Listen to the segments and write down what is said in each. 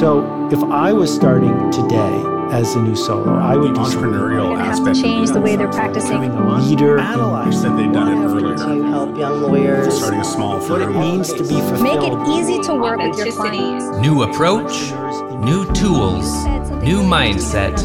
So if I was starting today as a new solo, I would the do something entrepreneurial like have to aspect. change the way they're practicing. having a leader. You said they'd done it earlier. to help young lawyers. Starting a small what it firm. means to be fulfilled. Make it easy to work with your clients. New approach, new tools, new mindset,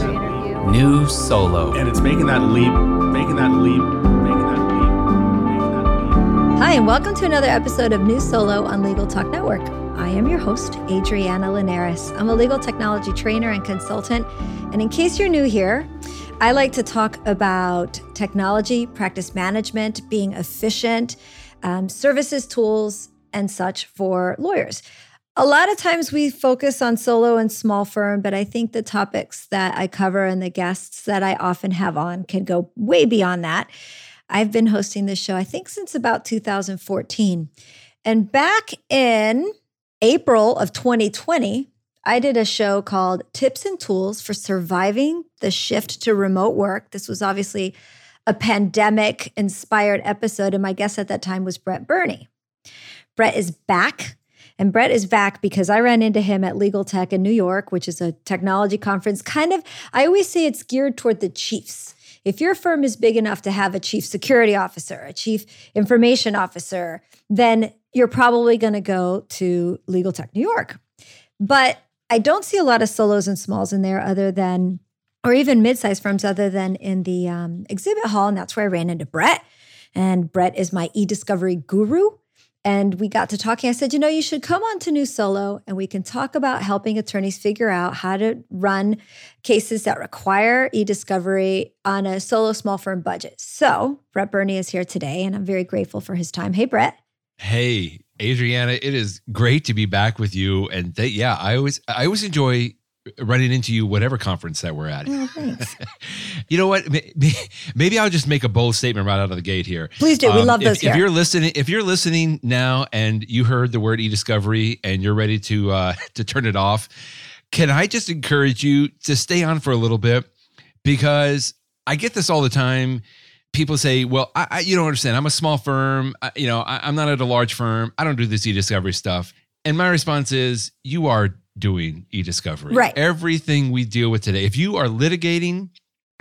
new solo. And it's making that leap, making that leap, making that leap, making that leap. Hi, and welcome to another episode of New Solo on Legal Talk Network. I am your host, Adriana Linares. I'm a legal technology trainer and consultant. And in case you're new here, I like to talk about technology, practice management, being efficient, um, services, tools, and such for lawyers. A lot of times we focus on solo and small firm, but I think the topics that I cover and the guests that I often have on can go way beyond that. I've been hosting this show, I think, since about 2014. And back in April of 2020, I did a show called Tips and Tools for Surviving the Shift to Remote Work. This was obviously a pandemic inspired episode. And my guest at that time was Brett Burney. Brett is back. And Brett is back because I ran into him at Legal Tech in New York, which is a technology conference. Kind of, I always say it's geared toward the chiefs. If your firm is big enough to have a chief security officer, a chief information officer, then you're probably going to go to Legal Tech New York. But I don't see a lot of solos and smalls in there other than, or even mid-sized firms other than in the um, exhibit hall. And that's where I ran into Brett. And Brett is my e-discovery guru. And we got to talking. I said, you know, you should come on to New Solo and we can talk about helping attorneys figure out how to run cases that require e discovery on a solo small firm budget. So, Brett Burney is here today, and I'm very grateful for his time. Hey, Brett. Hey, Adriana, it is great to be back with you. And th- yeah, I always I always enjoy running into you whatever conference that we're at. Oh, thanks. you know what? May- may- Maybe I'll just make a bold statement right out of the gate here. Please do. we Um, love if, those if here. you're listening, if you're listening now and you heard the word e-discovery and you're ready to uh, to turn it off, can I just encourage you to stay on for a little bit because I get this all the time. People say, "Well, I, I you don't understand. I'm a small firm. I, you know, I, I'm not at a large firm. I don't do this e-discovery stuff." And my response is, "You are doing e-discovery. Right. Everything we deal with today. If you are litigating."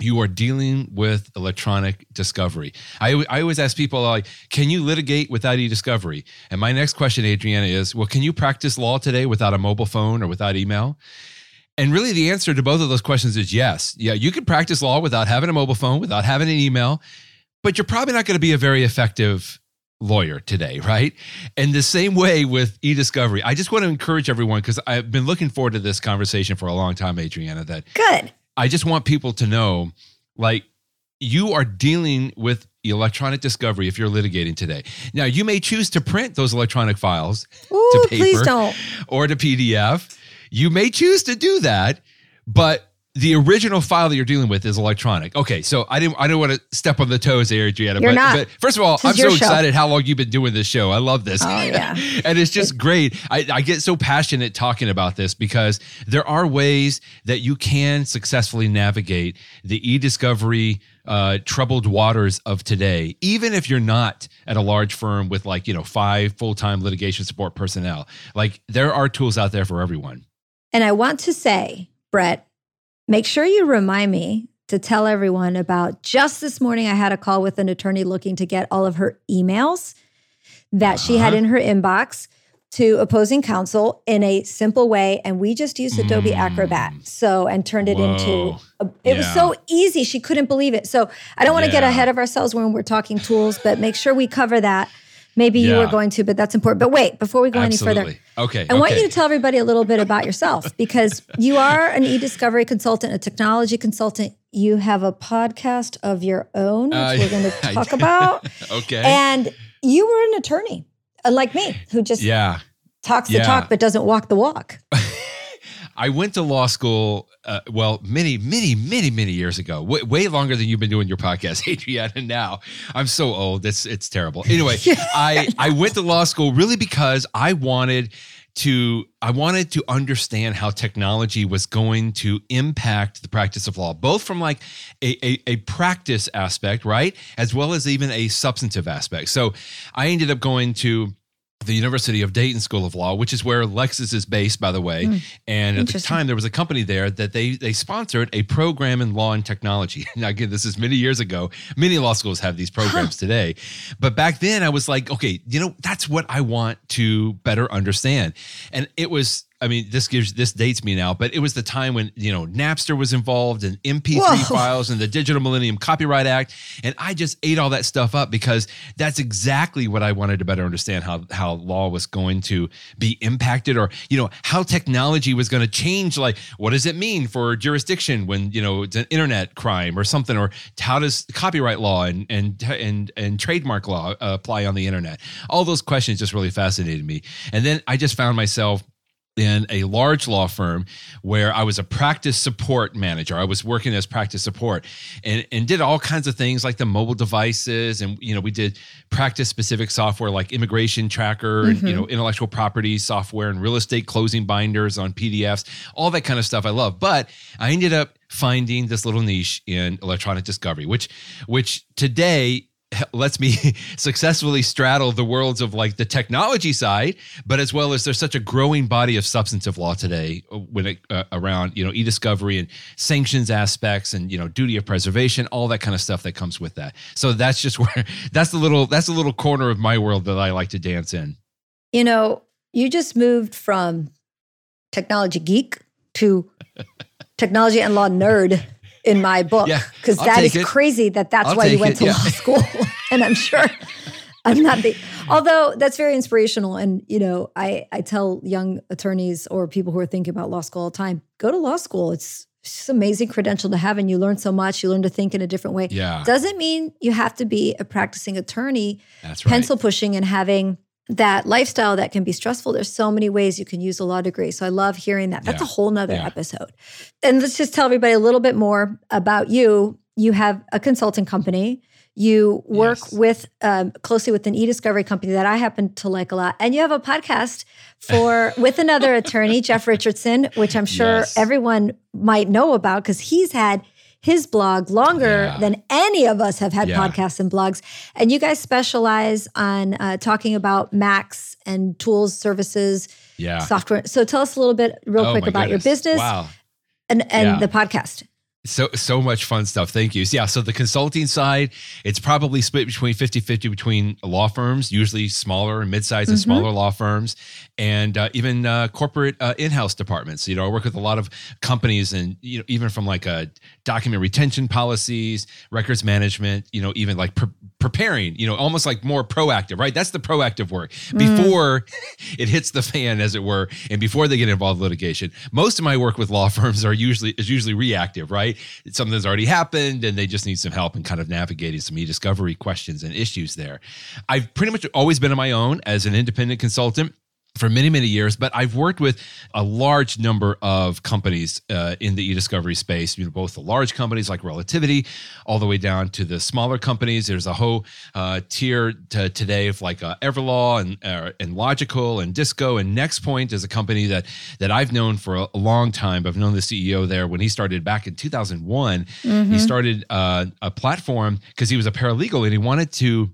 You are dealing with electronic discovery. I, I always ask people like, can you litigate without e-discovery? And my next question, Adriana, is, well, can you practice law today without a mobile phone or without email? And really, the answer to both of those questions is yes. Yeah, you can practice law without having a mobile phone, without having an email, but you're probably not going to be a very effective lawyer today, right? And the same way with e-discovery. I just want to encourage everyone because I've been looking forward to this conversation for a long time, Adriana, that Good. I just want people to know like you are dealing with electronic discovery if you're litigating today. Now, you may choose to print those electronic files Ooh, to paper please don't. or to PDF. You may choose to do that, but the original file that you're dealing with is electronic. Okay, so I didn't I don't want to step on the toes there, Adriana. You're but, not. but first of all, This I'm so show. excited how long you've been doing this show. I love this. Oh, yeah. and it's just great. I, I get so passionate talking about this because there are ways that you can successfully navigate the e-discovery uh, troubled waters of today, even if you're not at a large firm with like, you know, five full-time litigation support personnel. Like there are tools out there for everyone. And I want to say, Brett, make sure you remind me to tell everyone about just this morning. I had a call with an attorney looking to get all of her emails that she had Uh-huh. in her inbox to opposing counsel in a simple way. And we just used Adobe Mm. Acrobat. So, and turned it into, a, it was so easy. She couldn't believe it. So, I don't want to get ahead of ourselves when we're talking tools, but make sure we cover that. Maybe you were going to, but that's important. But wait, before we go any further, Okay. I want you to tell everybody a little bit about yourself because you are an e-discovery consultant, a technology consultant. You have a podcast of your own, which Uh, we're going to talk about. okay. And you were an attorney, unlike me, who just yeah. talks the yeah. talk but doesn't walk the walk. I went to law school, uh, well, many, many, many, many years ago. Way, way longer than you've been doing your podcast, Adriana. Now I'm so old. It's it's terrible. Anyway, I I went to law school really because I wanted to I wanted to understand how technology was going to impact the practice of law, both from like a, a, a practice aspect, right, as well as even a substantive aspect. So I ended up going to the University of Dayton School of Law, which is where Lexis is based, by the way. Mm, and at the time, there was a company there that they they sponsored a program in law and technology. Now, again, this is many years ago. Many law schools have these programs today, but back then, I was like, okay, you know, that's what I want to better understand. And it was I mean, this gives this dates me now, but it was the time when you know Napster was involved and MP3 Whoa. files and the Digital Millennium Copyright Act, and I just ate all that stuff up because that's exactly what I wanted to better understand how how law was going to be impacted, or you know how technology was going to change. Like, what does it mean for jurisdiction when you know it's an internet crime or something, or how does copyright law and and and and trademark law uh, apply on the internet? All those questions just really fascinated me, and then I just found myself in a large law firm where I was a practice support manager. I was working as practice support and, and did all kinds of things like the mobile devices. And, you know, we did practice specific software like immigration tracker and, you know, mm-hmm. intellectual property software and real estate closing binders on PDFs, all that kind of stuff I love. But I ended up finding this little niche in electronic discovery, which, which today lets me successfully straddle the worlds of like the technology side but as well as there's such a growing body of substantive law today uh, when it uh, around you know e-discovery and sanctions aspects and you know duty of preservation all that kind of stuff that comes with that. So that's just where that's the little that's the little corner of my world that i like to dance in. You know, you just moved from technology geek to technology and law nerd in my book because I'll that is it. crazy that that's I'll why you went it, to yeah. law school and i'm sure i'm not the although that's very inspirational and you know i i tell young attorneys or people who are thinking about law school all the time go to law school it's it's just an amazing credential to have and you learn so much you learn to think in a different way yeah doesn't mean you have to be a practicing attorney that's right pencil pushing and having that lifestyle that can be stressful. There's so many ways you can use a law degree. So I love hearing that. That's Yeah. a whole nother Yeah. episode. And let's just tell everybody a little bit more about you. You have a consulting company. You work Yes. with um, closely with an e-discovery company that I happen to like a lot, and you have a podcast for with another attorney, Jeff Richardson, which I'm sure Yes. everyone might know about because he's had his blog longer Yeah. than any of us have had Yeah. podcasts and blogs. And you guys specialize on uh, talking about Macs and tools, services, yeah software. So tell us a little bit, real Oh, quick, about your business wow and, and Yeah. the podcast. So so much fun stuff. Thank you. Yeah, so the consulting side, it's probably split between 50-50 between law firms, usually smaller and mid-sized and Mhm. smaller law firms, and uh, even uh, corporate uh, in-house departments. You know, I work with a lot of companies and you know even from like uh, document retention policies, records management, you know, even like pre- preparing, you know, almost like more proactive, right? That's the proactive work mm. before it hits the fan as it were and before they get involved in litigation. Most of my work with law firms are usually is usually reactive, right? Something's already happened and they just need some help in kind of navigating some e-discovery questions and issues there. I've pretty much always been on my own as an independent consultant for many many years but i've worked with a large number of companies uh, in the e-discovery space you know both the large companies like relativity all the way down to the smaller companies. There's a whole uh, tier to today of like uh, everlaw and uh, and Logikcull and disco and nextpoint is a company that that i've known for a, a long time. I've known the ceo there when he started back in 2001 he started uh, a platform because he was a paralegal and he wanted to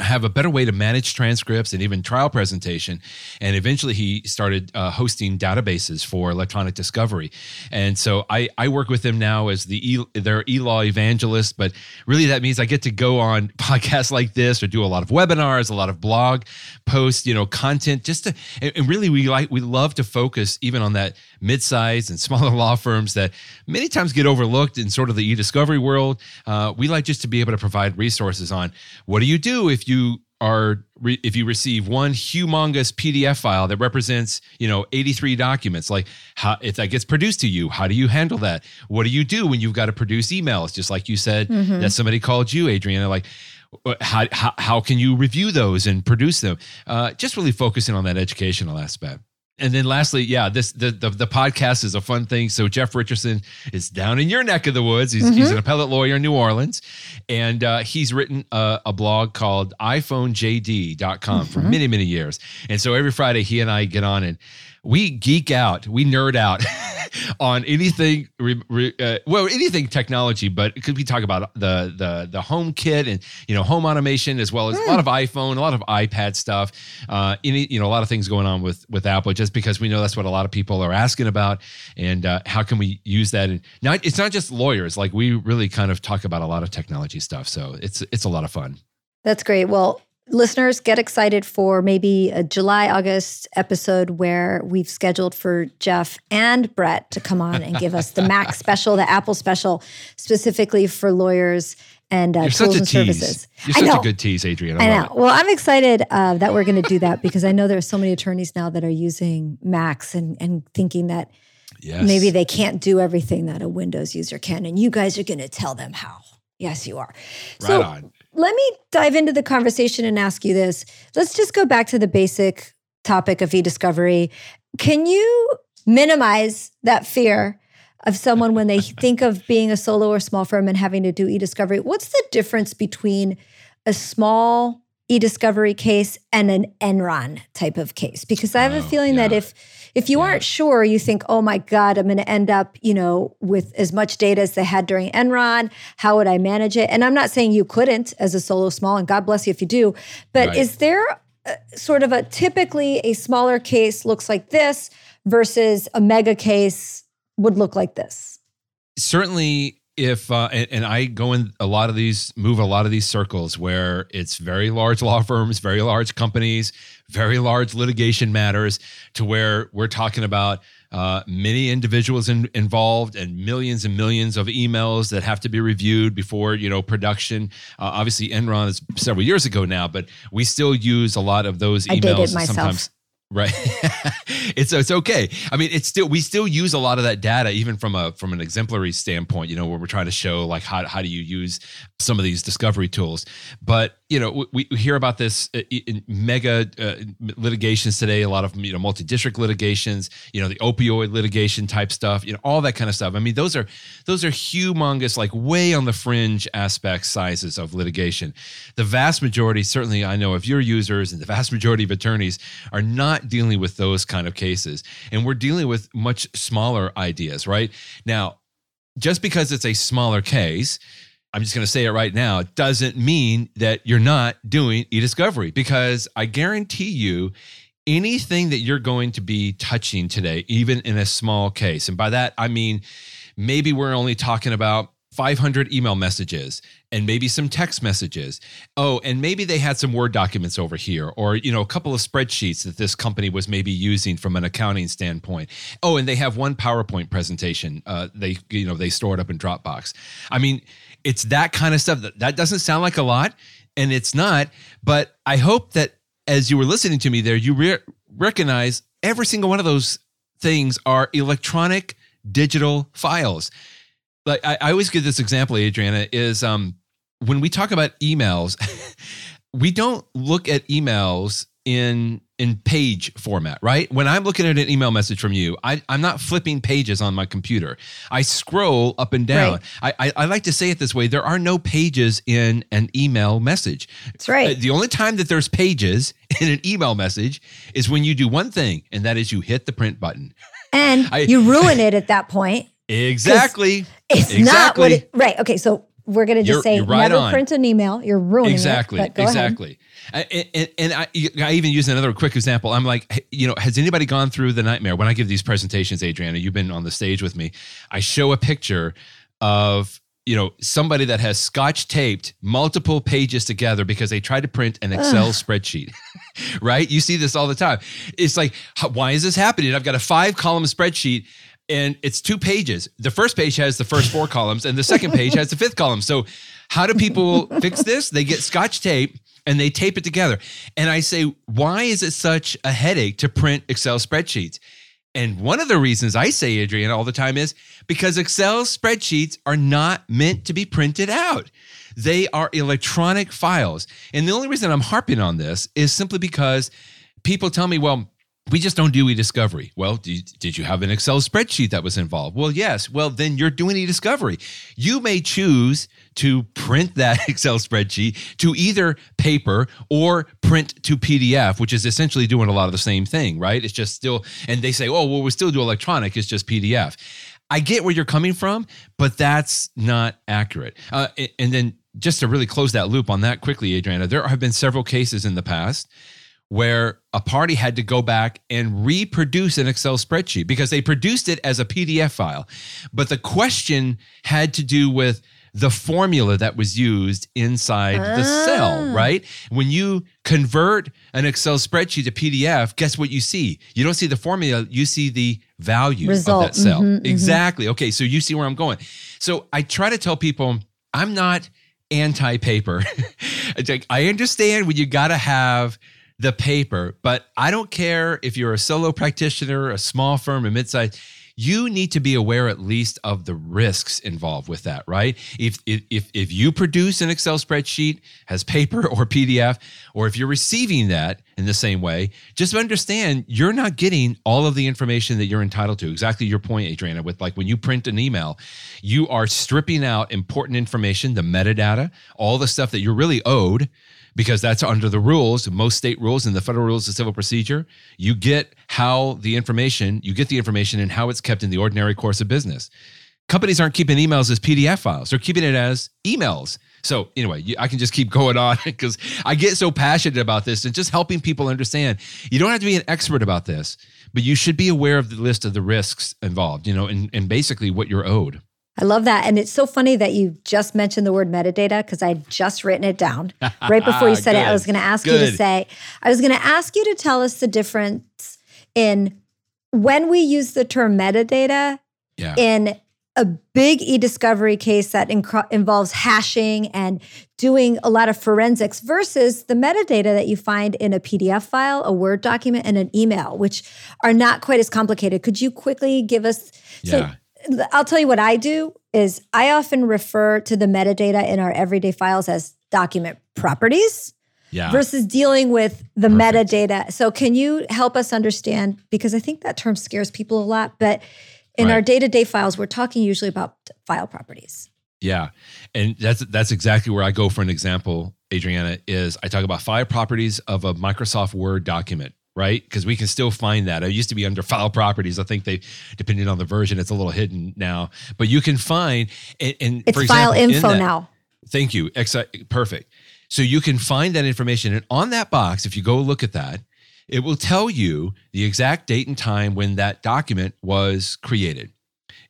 have a better way to manage transcripts and even trial presentation. And eventually he started uh, hosting databases for electronic discovery. And so I, I work with them now as the e, their e-law evangelist, but really that means I get to go on podcasts like this or do a lot of webinars, a lot of blog posts, you know, content just to, and really we like, we love to focus even on that mid-sized and smaller law firms that many times get overlooked in sort of the e-discovery world. Uh, we like just to be able to provide resources on what do you do if you are re- if you receive one humongous PDF file that represents you know 83 documents? Like how if that gets produced to you how do you handle that? What do you do when you've got to produce emails? Just like you said that somebody called you Adriana like uh, how, how, how can you review those and produce them? Uh, just really focusing on that educational aspect and then lastly, yeah, this the, the the podcast is a fun thing. So Jeff Richardson is down in your neck of the woods. He's, he's an appellate lawyer in New Orleans, and uh, he's written a, a blog called iPhoneJD.com for many many years. And so every Friday, he and I get on and we geek out, we nerd out on anything, re, re, uh, well, anything technology, but could we talk about the the the home kit and you know home automation as well as a lot of iPhone, a lot of iPad stuff, uh, any you know a lot of things going on with with Apple, just because we know that's what a lot of people are asking about, and uh, how can we use that? And now it's not just lawyers, like we really kind of talk about a lot of technology stuff, so it's it's a lot of fun. That's great. Well, listeners, get excited for maybe a July, August episode where we've scheduled for Jeff and Brett to come on and give us the Mac special, the Apple special, specifically for lawyers and uh, You're tools such a and tease. services. You're I such know. a good tease, Adrian. I love know. it. Well, I'm excited uh, that we're going to do that because I know there are so many attorneys now that are using Macs and, and thinking that Yes. maybe they can't do everything that a Windows user can. And you guys are going to tell them how. Yes, you are. right so on. Let me dive into the conversation and ask you this. Let's just go back to the basic topic of e-discovery. Can you minimize that fear of someone when they think of being a solo or small firm and having to do e-discovery? What's the difference between a small e-discovery case and an Enron type of case? Because I have a Oh, feeling that if if you Yeah. aren't sure, you think, "Oh my God, I'm going to end up, you know, with as much data as they had during Enron. How would I manage it?" And I'm not saying you couldn't as a solo small, and God bless you if you do. But Right. is there uh, sort of a typically a smaller case looks like this versus a mega case would look like this? certainly if uh, and, and i go in a lot of these move a lot of these circles where it's very large law firms very large companies very large litigation matters to where we're talking about uh, many individuals in, involved and millions and millions of emails that have to be reviewed before you know production uh, obviously enron is several years ago now but we still use a lot of those I emails it myself. sometimes Right. it's it's okay. I mean, it's still we still use a lot of that data even from a from an exemplary standpoint, you know, where we're trying to show like how how do you use some of these discovery tools. But, you know, we, we hear about this uh, in mega uh, litigations today, a lot of, you know, multi-district litigations, you know, the opioid litigation type stuff, you know, all that kind of stuff. I mean, those are those are humongous like way on the fringe aspect sizes of litigation. The vast majority, certainly I know of your users and the vast majority of attorneys are not dealing with those kind of cases. And we're dealing with much smaller ideas, right? Now, just because it's a smaller case, I'm just going to say it right now, doesn't mean that you're not doing e-discovery because I guarantee you anything that you're going to be touching today, even in a small case, and by that I mean maybe we're only talking about 500 email messages and maybe some text messages. Oh, and maybe they had some Word documents over here or you know a couple of spreadsheets that this company was maybe using from an accounting standpoint. Oh, and they have one PowerPoint presentation. Uh, they you know they store it up in Dropbox. I mean, it's that kind of stuff that that doesn't sound like a lot and it's not, but I hope that as you were listening to me there you re- recognize every single one of those things are electronic digital files like I, I always give this example, Adriana, is um when we talk about emails, we don't look at emails in in page format, right? When I'm looking at an email message from you, I, I'm not flipping pages on my computer. I scroll up and down. I, I I like to say it this way: there are no pages in an email message. That's right. The only time that there's pages in an email message is when you do one thing, and that is you hit the print button. And I- you ruin it at that point. Exactly. It's not what it right. Okay, so we're gonna just You're- say you're right never on. print an email. You're ruining exactly it. but go ahead. exactly I- and, and, I, I even use another quick example i'm like you know has anybody gone through the nightmare when i give these presentations adriana you've been on the stage with me i show a picture of you know somebody that has scotch taped multiple pages together because they tried to print an excel spreadsheet right you see this all the time it's like why is this happening i've got a five column spreadsheet and it's two pages. The first page has the first four columns and the second page has the fifth column. So how do people fix this? They get scotch tape and they tape it together. And i say why is it such a headache to print excel spreadsheets? And one of the reasons I say, Adrian, all the time is because Excel spreadsheets are not meant to be printed out. They are electronic files. And the only reason I'm harping on this is simply because people tell me, well, we just don't do e-discovery. Well, did, you have an Excel spreadsheet that was involved? Well, yes. Well, then you're doing e-discovery. You may choose to print that Excel spreadsheet to either paper or print to PDF, which is essentially doing a lot of the same thing, right? It's just still, and they say, oh, well, we still do electronic. It's just PDF. I get where you're coming from, but that's not accurate. Uh, and then just to really close that loop on that quickly, Adriana, there have been several cases in the past where a party had to go back and reproduce an Excel spreadsheet because they produced it as a PDF file. But the question had to do with the formula that was used inside the Ah. cell, right? When you convert an Excel spreadsheet to PDF, guess what you see? You don't see the formula, you see the value Result. of that cell. Mhm, mhm. Exactly. Okay, so you see where I'm going. So I try to tell people I'm not anti paper. I understand when you got to have the paper, but I don't care if you're a solo practitioner, a small firm, a midsize. You need to be aware at least of the risks involved with that, right? If if if you produce an Excel spreadsheet as paper or PDF, or if you're receiving that in the same way, just understand you're not getting all of the information that you're entitled to. Exactly your point, Adriana. With like when you print an email, you are stripping out important information, the metadata, all the stuff that you're really owed because that's under the rules, most state rules and the federal rules of civil procedure. You get how the information, you get the information and how it's kept in the ordinary course of business. Companies aren't keeping emails as PDF files, they're keeping it as emails. So, anyway, I can just keep going on because I get so passionate about this and just helping people understand. You don't have to be an expert about this, but you should be aware of the list of the risks involved, you know, and, and basically what you're owed. I love that. And it's so funny that you just mentioned the word metadata because I'd just written it down right before you said it. I was going to ask you to say, I was going to ask you to tell us the difference in when we use the term metadata Yeah. in a big e-discovery case that inc- involves hashing and doing a lot of forensics versus the metadata that you find in a PDF file, a Word document, and an email, which are not quite as complicated. Could you quickly give us? Yeah. So I'll tell you what I do is I often refer to the metadata in our everyday files as document properties yeah. versus dealing with the Perfect. metadata. So, can you help us understand? Because I think that term scares people a lot, but in Right. our day to day files, we're talking usually about file properties. Yeah. And that's that's exactly where I go for an example, Adriana, is I talk about file properties of a Microsoft Word document, right? Because we can still find that. It used to be under file properties. I think they depending on the version, it's a little hidden now. But you can find and, and It's for file example, in info that- now. Thank you. Exci- perfect. So you can find that information. And on that box, if you go look at that, it will tell you the exact date and time when that document was created.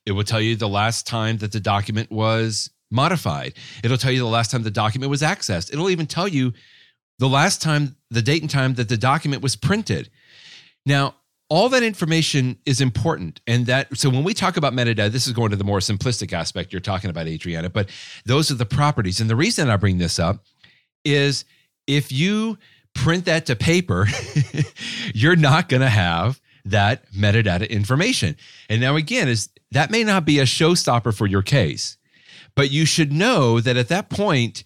It will tell you the last time that the document was modified. It'll tell you the last time the document was accessed. It'll even tell you the last time, the date and time that the document was printed. Now, all that information is important. And that, so when we talk about metadata, this is going to the more simplistic aspect you're talking about, Adriana, but those are the properties. And the reason I bring this up is if you print that to paper, you're not going to have that metadata information. And now, again, is that may not be a showstopper for your case, but you should know that at that point,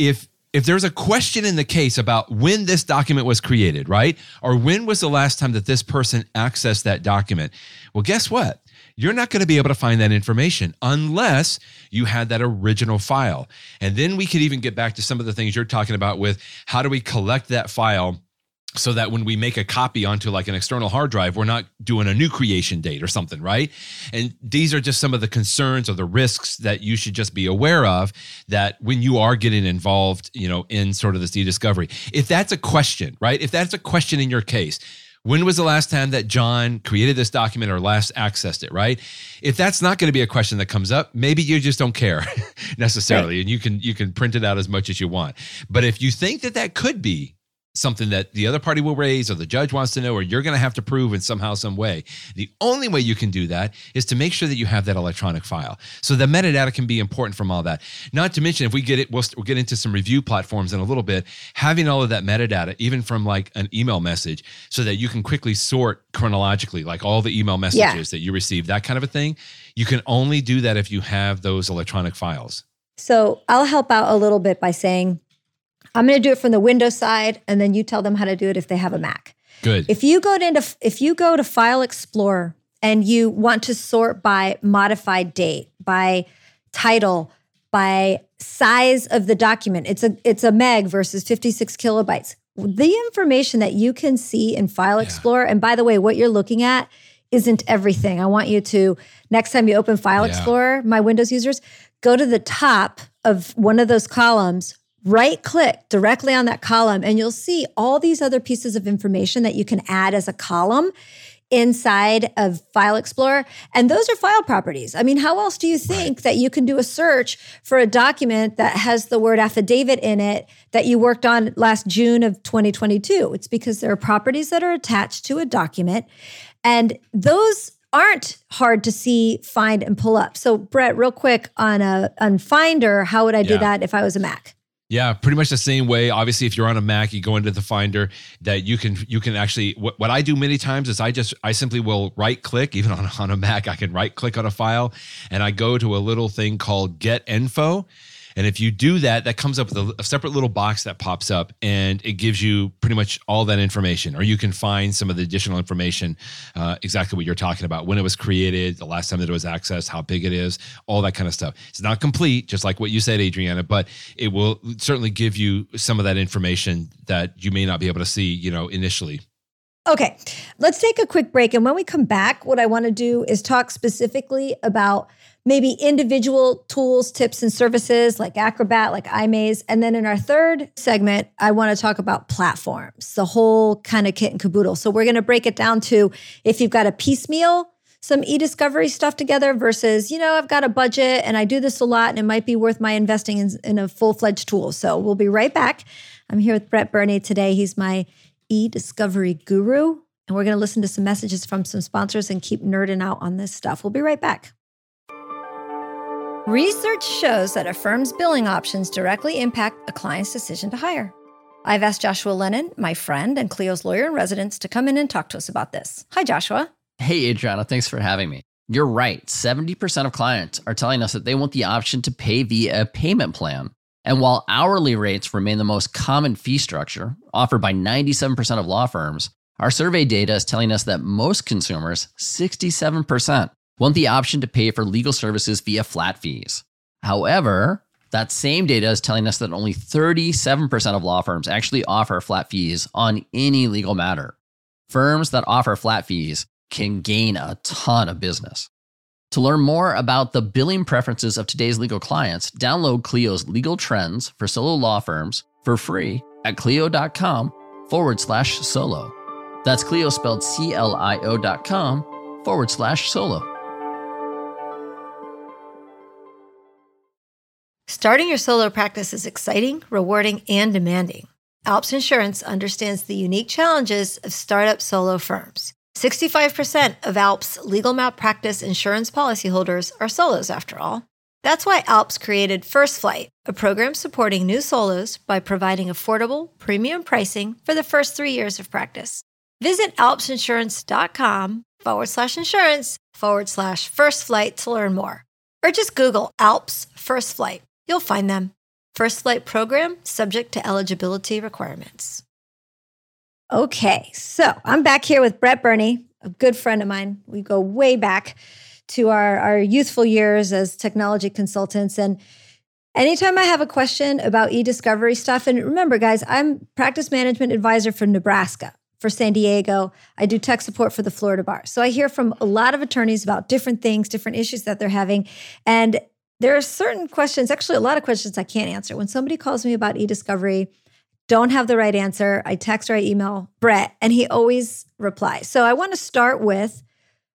if if there's a question in the case about when this document was created, right? Or when was the last time that this person accessed that document? Well, guess what? You're not going to be able to find that information unless you had that original file. And then we could even get back to some of the things you're talking about with how do we collect that file so that when we make a copy onto like an external hard drive, we're not doing a new creation date or something, right? And these are just some of the concerns or the risks that you should just be aware of that when you are getting involved, you know, in sort of this e-discovery. If that's a question, right? If that's a question in your case, when was the last time that John created this document or last accessed it, right? If that's not going to be a question that comes up, maybe you just don't care necessarily and you can you can print it out as much as you want. But if you think that that could be something that the other party will raise or the judge wants to know or you're going to have to prove in somehow some way. The only way you can do that is to make sure that you have that electronic file so the metadata can be important from all that. Not to mention if we get it we'll, we'll get into some review platforms in a little bit having all of that metadata even from like an email message so that you can quickly sort chronologically like all the email messages that you receive that kind of a thing. You can only do that if you have those electronic files. So I'll help out a little bit by saying I'm going to do it from the Windows side, and then you tell them how to do it if they have a Mac. Good. If you go to into, if you go to File Explorer and you want to sort by modified date, by title, by size of the document, it's a it's a meg versus 56 kilobytes. The information that you can see in File Explorer, and by the way, what you're looking at isn't everything. I want you to next time you open File Yeah. Explorer, my Windows users, go to the top of one of those columns, right click directly on that column, and you'll see all these other pieces of information that you can add as a column inside of File Explorer. And those are file properties. I mean, how else do you think that you can do a search for a document that has the word affidavit in it that you worked on last June of 2022? It's because there are properties that are attached to a document. And those aren't hard to see, find, and pull up. So, Brett, real quick on a on Finder, how would I do Yeah. that if I was a Mac? Yeah, pretty much the same way. Obviously, if you're on a Mac, you go into the Finder that you can you can actually what, what I do many times is I just I simply will right click even on on a Mac I can right click on a file and I go to a little thing called Get Info. And if you do that, that comes up with a, a separate little box that pops up and it gives you pretty much all that information. Or you can find some of the additional information, uh, exactly what you're talking about, when it was created, the last time that it was accessed, how big it is, all that kind of stuff. It's not complete, just like what you said, Adriana, but it will certainly give you some of that information that you may not be able to see, you know, initially. Okay, let's take a quick break. And when we come back, what I want to do is talk specifically about maybe individual tools, tips, and services like Acrobat, like iMaze. And then in our third segment, I want to talk about platforms, the whole kind of kit and caboodle. So we're going to break it down to if you've got a piecemeal, some e-discovery stuff together versus, you know, I've got a budget and I do this a lot and it might be worth my investing in, in a full-fledged tool. So we'll be right back. I'm here with Brett Burney today. He's my e-discovery guru. And we're going to listen to some messages from some sponsors and keep nerding out on this stuff. We'll be right back. Research shows that a firm's billing options directly impact a client's decision to hire. I've asked Joshua Lennon, my friend and Clio's lawyer in residence, to come in and talk to us about this. Hi, Joshua. Hey, Adriana, thanks for having me. You're right. 70% of clients are telling us that they want the option to pay via a payment plan. And while hourly rates remain the most common fee structure offered by 97% of law firms, our survey data is telling us that most consumers, 67%, want the option to pay for legal services via flat fees. However, that same data is telling us that only 37% of law firms actually offer flat fees on any legal matter. Firms that offer flat fees can gain a ton of business. To learn more about the billing preferences of today's legal clients, download Clio's Legal Trends for Solo Law Firms for free at clio.com forward slash solo. That's Clio spelled C L I O dot com forward slash solo. Starting your solo practice is exciting, rewarding, and demanding. Alps Insurance understands the unique challenges of startup solo firms. 65% of Alps legal malpractice insurance policyholders are solos, after all. That's why Alps created First Flight, a program supporting new solos by providing affordable, premium pricing for the first three years of practice. Visit alpsinsurance.com forward slash insurance forward slash first flight to learn more. Or just Google Alps First Flight. You'll find them. First Flight program subject to eligibility requirements. Okay, so I'm back here with Brett Burney, a good friend of mine. We go way back to our, our youthful years as technology consultants. And anytime I have a question about e discovery stuff, and remember, guys, I'm practice management advisor for Nebraska, for San Diego. I do tech support for the Florida bar. So I hear from a lot of attorneys about different things, different issues that they're having. And there are certain questions, actually, a lot of questions I can't answer. When somebody calls me about e discovery, don't have the right answer. I text or I email Brett, and he always replies. So I want to start with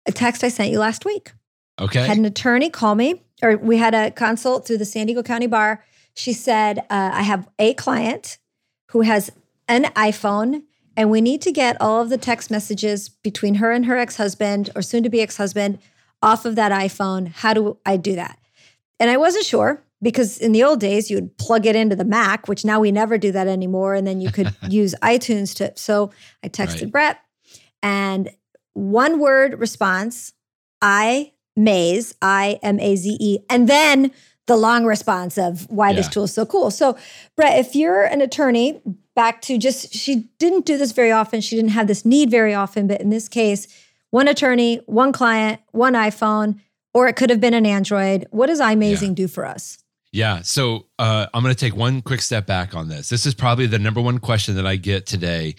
a text I sent you last week. Okay. Had an attorney call me, or we had a consult through the San Diego County Bar. She said, uh, I have a client who has an iPhone, and we need to get all of the text messages between her and her ex husband or soon to be ex husband off of that iPhone. How do I do that? And I wasn't sure because in the old days you would plug it into the Mac, which now we never do that anymore. And then you could use iTunes to. So I texted Right. Brett and one word response I Maze, I M A Z E, and then the long response of why this tool is so cool. So, Brett, if you're an attorney, back to just she didn't do this very often. She didn't have this need very often, but in this case, one attorney, one client, one iPhone, or it could have been an Android. What does iMazing do for us? Yeah. So uh, I'm going to take one quick step back on this. This is probably the number one question that I get today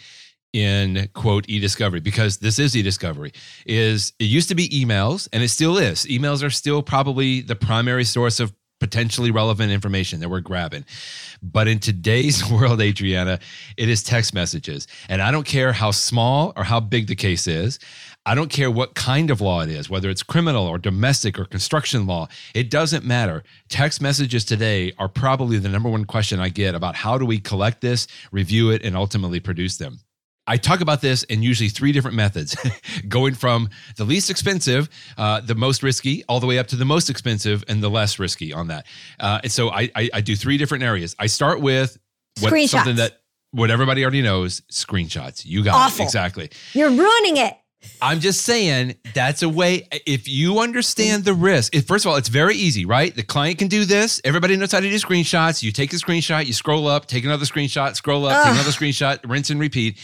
in quote e-discovery because this is e-discovery is it used to be emails and it still is emails are still probably the primary source of potentially relevant information that we're grabbing but in today's world adriana it is text messages and i don't care how small or how big the case is I don't care what kind of law it is, whether it's criminal or domestic or construction law, it doesn't matter. Text messages today are probably the number one question I get about how do we collect this, review it, and ultimately produce them. I talk about this in usually three different methods, going from the least expensive, uh, the most risky, all the way up to the most expensive and the less risky on that. Uh, and so I, I, I do three different areas. I start with what, Screenshots. something that what everybody already knows: screenshots. You got Awful. it exactly. You're ruining it. I'm just saying that's a way. If you understand the risk, if, first of all, it's very easy, right? The client can do this. Everybody knows how to do screenshots. You take a screenshot, you scroll up, take another screenshot, scroll up, take another screenshot, rinse and repeat.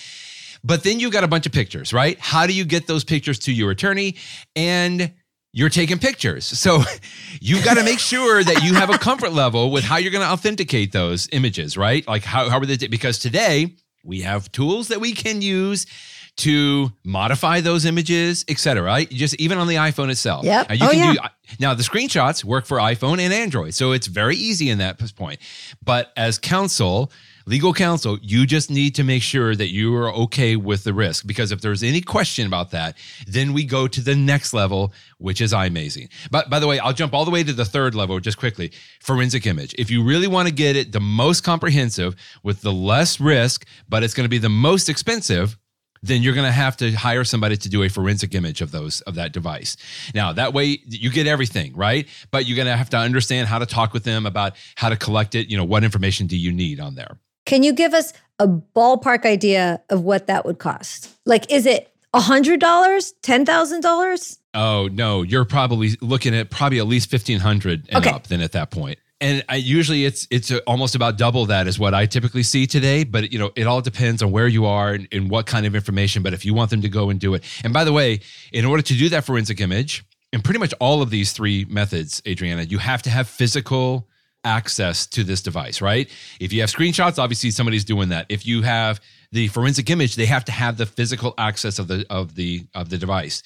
But then you got a bunch of pictures, right? How do you get those pictures to your attorney? And you're taking pictures. So you've got to make sure that you have a comfort level with how you're going to authenticate those images, right? Like how, how are they? Because today we have tools that we can use to modify those images, et cetera, right? Just even on the iPhone itself. Yep. Now, you Oh, can yeah. do now the screenshots work for iPhone and Android. So it's very easy in that point. But as counsel, legal counsel, you just need to make sure that you are okay with the risk because if there's any question about that, then we go to the next level, which is iMazing. But by the way, I'll jump all the way to the third level just quickly. Forensic image. If you really want to get it the most comprehensive with the less risk, but it's going to be the most expensive, then you're going to have to hire somebody to do a forensic image of those of that device. Now, that way you get everything, right? But you're going to have to understand how to talk with them about how to collect it, you know, what information do you need on there? Can you give us a ballpark idea of what that would cost? Like, is it $100, $10,000? Oh, no, you're probably looking at probably at least 1500 and Okay. up then at that point. And I, usually it's it's almost about double that is what I typically see today. But you know, it all depends on where you are and, and what kind of information. But if you want them to go and do it, and by the way, in order to do that forensic image, in pretty much all of these three methods, Adriana, you have to have physical access to this device, right? If you have screenshots, obviously somebody's doing that. If you have the forensic image, they have to have the physical access of the of the of the device.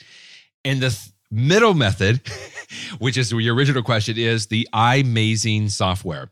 And the th- middle method, which is your original question, is the iMazing software.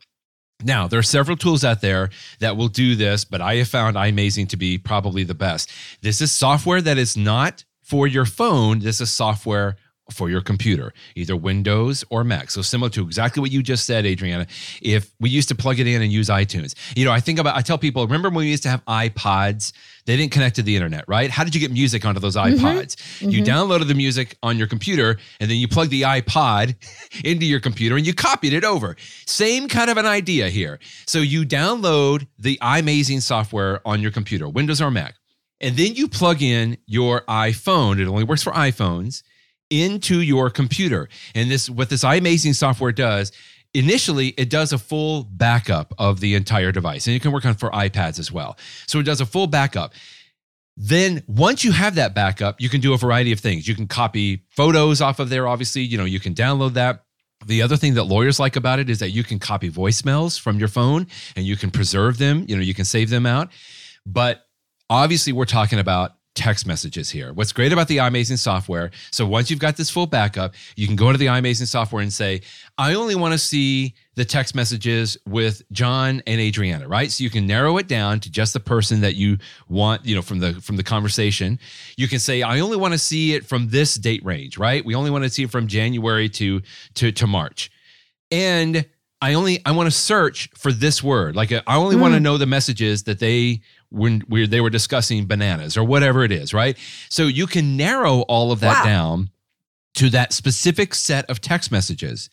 Now, there are several tools out there that will do this, but I have found iMazing to be probably the best. This is software that is not for your phone. This is software for your computer, either Windows or Mac. So similar to exactly what you just said, Adriana. If we used to plug it in and use iTunes, you know, I think about, I tell people, remember when we used to have iPods? They didn't connect to the internet, right? How did you get music onto those mm-hmm. iPods? You mm-hmm. downloaded the music on your computer and then you plug the iPod into your computer and you copied it over. Same kind of an idea here. So you download the iMazing software on your computer, Windows or Mac, and then you plug in your iPhone. It only works for iPhones into your computer. And this what this iMazing software does, initially it does a full backup of the entire device. And it can work on for iPads as well. So it does a full backup. Then once you have that backup, you can do a variety of things. You can copy photos off of there obviously, you know, you can download that. The other thing that lawyers like about it is that you can copy voicemails from your phone and you can preserve them, you know, you can save them out. But obviously we're talking about text messages here. What's great about the iMazing software, so once you've got this full backup, you can go into the iMazing software and say, I only want to see the text messages with John and Adriana, right? So you can narrow it down to just the person that you want, you know, from the from the conversation. You can say, I only want to see it from this date range, right? We only want to see it from January to to to March. And I only I want to search for this word. Like I only want to mm. know the messages that they when we they were discussing bananas or whatever it is, right? So you can narrow all of that Wow. down to that specific set of text messages.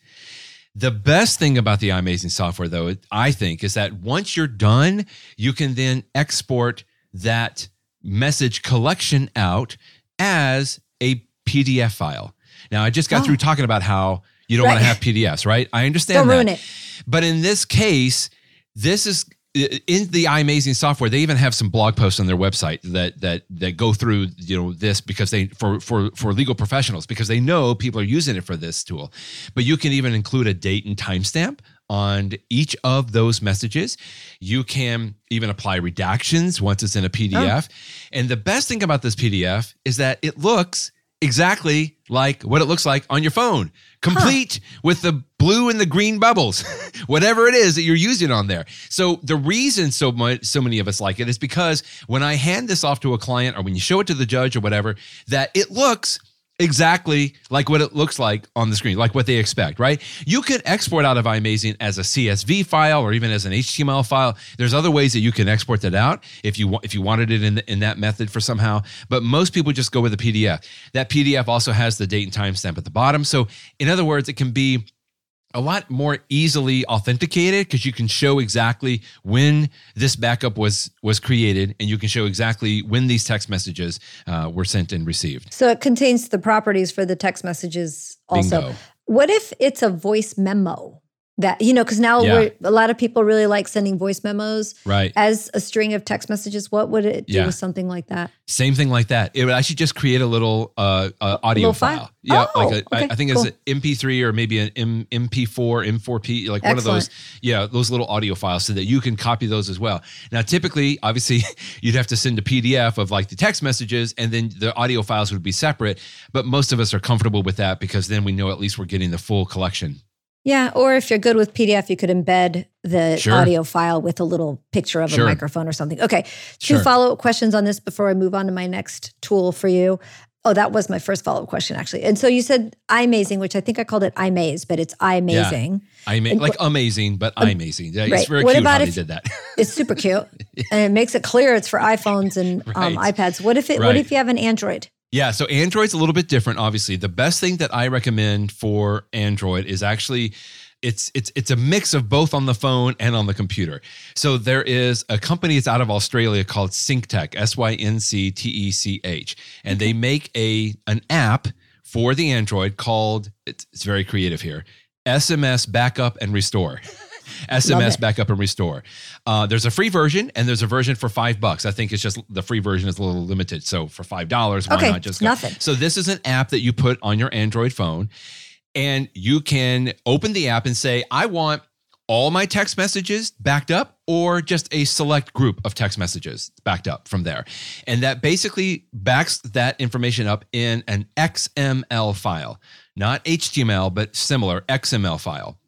The best thing about the iMazing software, though, I think, is that once you're done, you can then export that message collection out as a PDF file. Now, I just got Oh. through talking about how You don't want to have PDFs, right? I understand Don't that. ruin it. But in this case, this is in the iMazing software. They even have some blog posts on their website that that that go through you know this because they for for for legal professionals because they know people are using it for this tool. But you can even include a date and timestamp on each of those messages. You can even apply redactions once it's in a PDF. Oh. And the best thing about this PDF is that it looks exactly like what it looks like on your phone, complete with the blue and the green bubbles, whatever it is that you're using on there. So the reason so much, so many of us like it is because when I hand this off to a client or when you show it to the judge or whatever, that it looks exactly like what it looks like on the screen, like what they expect, right? You could export out of iMazing as a CSV file or even as an HTML file. There's other ways that you can export that out if you if you wanted it in in that method for somehow. But most people just go with a PDF. That PDF also has the date and timestamp at the bottom. So in other words, it can be a lot more easily authenticated because you can show exactly when this backup was was created and you can show exactly when these text messages uh, were sent and received So it contains the properties for the text messages also. Bingo. What if it's a voice memo? That you know, because now Yeah. we're, a lot of people really like sending voice memos right as a string of text messages. What would it do Yeah. with something like that? Same thing like that. It would actually just create a little uh, uh audio little file. file? Yeah, Oh, like a, I okay, I think cool. it's an MP3 or maybe an M, MP4, M4P, like one of those. Yeah, those little audio files, so that you can copy those as well. Now, typically, obviously, you'd have to send a PDF of like the text messages, and then the audio files would be separate. But most of us are comfortable with that because then we know at least we're getting the full collection. Yeah, or if you're good with PDF, you could embed the Sure. audio file with a little picture of Sure. a microphone or something. Okay, two Sure. follow up questions on this before I move on to my next tool for you. Oh, that was my first follow up question, actually. And so you said iMazing, which I think I called it iMaze, but it's iMazing. I mean, And like amazing, but amazing. Yeah, right. It's very What cute about how they did that. It's super cute, and it makes it clear it's for iPhones and um, iPads. What if it? What if you have an Android? Yeah, so Android's a little bit different, obviously. The best thing that I recommend for Android is actually it's it's it's a mix of both on the phone and on the computer. So there is a company that's out of Australia called SyncTech, S Y N C T E C H, and they make a an app for the Android called it's, it's very creative here. SMS backup and restore. SMS backup and restore. Uh, there's a free version and there's a version for five bucks. I think it's just the free version is a little limited. So for five dollars, why Okay, not just go? nothing. So this is an app that you put on your Android phone, and you can open the app and say, "I want all my text messages backed up, or just a select group of text messages backed up from there," and that basically backs that information up in an XML file, not HTML, but similar XML file.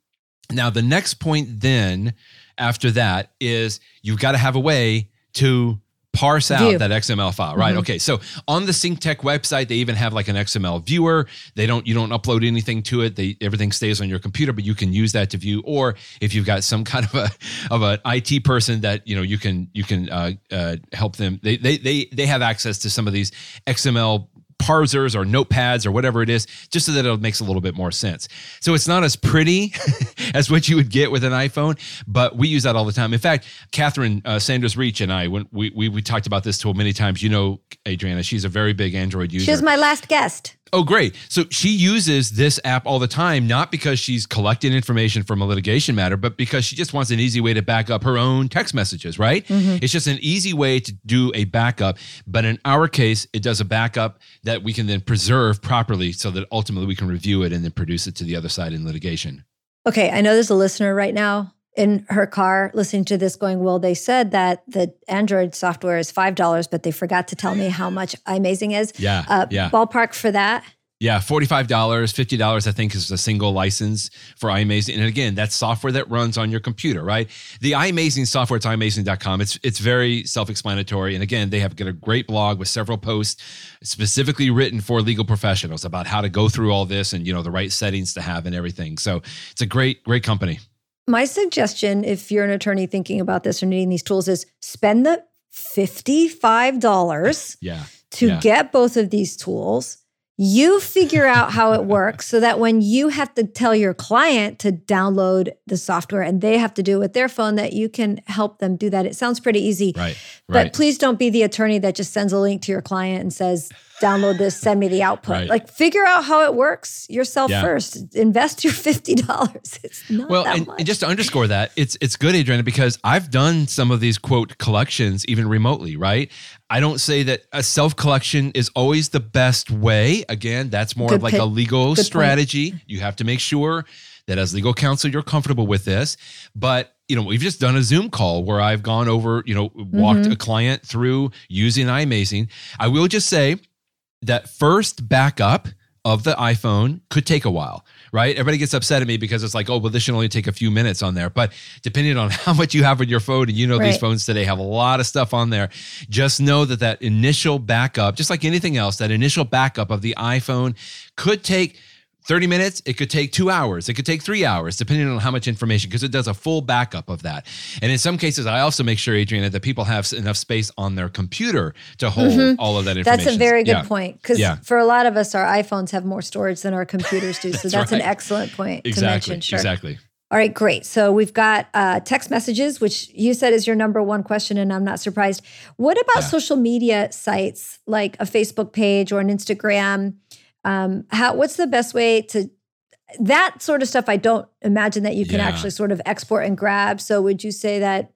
Now, the next point then after that is you've got to have a way to parse out View. that XML file, right? Mhm. Okay. So on the SyncTech website, they even have like an XML viewer. They don't, you don't upload anything to it. They, everything stays on your computer, but you can use that to view. Or if you've got some kind of a, of an IT person that, you know, you can, you can uh, uh, help them. They, they, they, they have access to some of these XML parsers or notepads or whatever it is, just so that it makes a little bit more sense. So it's not as pretty as what you would get with an iPhone, but we use that all the time. In fact, Catherine uh, Sanders Reach and I, when we, we we talked about this tool many times, you know, Adriana, she's a very big Android user. She was my last guest. Oh, great. So she uses this app all the time, not because she's collecting information from a litigation matter, but because she just wants an easy way to back up her own text messages, right? Mm-hmm. It's just an easy way to do a backup. But in our case, it does a backup that we can then preserve properly so that ultimately we can review it and then produce it to the other side in litigation. Okay, I know there's a listener right now in her car listening to this going, Well, they said that the Android software is $5, but they forgot to tell me how much iMazing is. Yeah. Uh, yeah. Ballpark for that. Yeah, $45, $50, I think, is a single license for iMazing. And again, that's software that runs on your computer, right? The iMazing software, it's iMazing.com. It's it's very self-explanatory. And again, they have got a great blog with several posts specifically written for legal professionals about how to go through all this and you know the right settings to have and everything. So it's a great, great company. My suggestion, if you're an attorney thinking about this or needing these tools, is spend the $55 Yeah. to Yeah. get both of these tools. You figure out how it works so that when you have to tell your client to download the software and they have to do it with their phone, that you can help them do that. It sounds pretty easy. Right. But Right. please don't be the attorney that just sends a link to your client and says, download this, send me the output. Right. Like figure out how it works yourself Yeah. first. Invest your $50. It's not well, that and, and just to underscore that, it's it's good, Adriana, because I've done some of these quote collections even remotely, right? I don't say that a self collection is always the best way. Again, that's more Good of like pick. a legal Good point. strategy. You have to make sure that as legal counsel you're comfortable with this. But you know, we've just done a Zoom call where I've gone over, you know, walked Mm-hmm. a client through using iMazing. I will just say that first backup of the iPhone could take a while, right? Everybody gets upset at me because it's like, oh, well, this should only take a few minutes on there. But depending on how much you have on your phone, and you know these phones today have a lot of stuff on there, just know that that initial backup, just like anything else, that initial backup of the iPhone could take 30 minutes, it could take two hours, it could take three hours, depending on how much information, because it does a full backup of that. And in some cases, I also make sure, Adriana, that people have enough space on their computer to hold all of that information. Mm-hmm. That's a very good Yeah. point because Yeah. for a lot of us, our iPhones have more storage than our computers do. So That's that's an excellent point to Exactly. mention. Sure. Exactly. All right, great. So we've got uh, text messages, which you said is your number one question, and I'm not surprised. What about Yeah. social media sites like a Facebook page or an Instagram? Um, how? What's the best way to that sort of stuff? I don't imagine that you can Yeah. actually sort of export and grab. So would you say that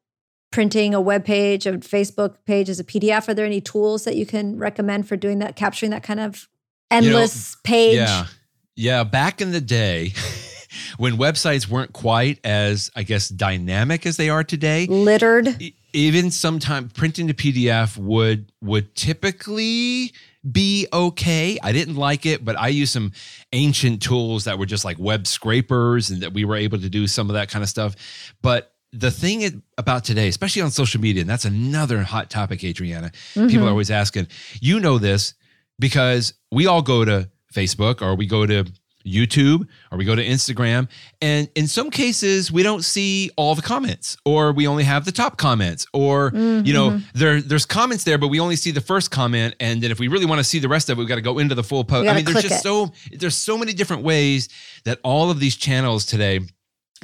printing a web page, a Facebook page as a PDF? Are there any tools that you can recommend for doing that, capturing that kind of know, endless page? Yeah. Yeah. Back in the day, when websites weren't quite as, I guess, dynamic as they are today, Littered. even sometimes printing to PDF would would typically be okay. I didn't like it, but I used some ancient tools that were just like web scrapers and that we were able to do some of that kind of stuff. But the thing about today, especially on social media, and that's another hot topic, Adriana. People mm-hmm. are always asking, you know this because we all go to Facebook or we go to YouTube or we go to Instagram. And in some cases, we don't see all the comments or we only have the top comments or, you know, there there's comments there, but we only see the first comment. And then if we really want to see the rest of it, we've got to go into the full post. I mean, there's just it. so there's so many different ways that all of these channels today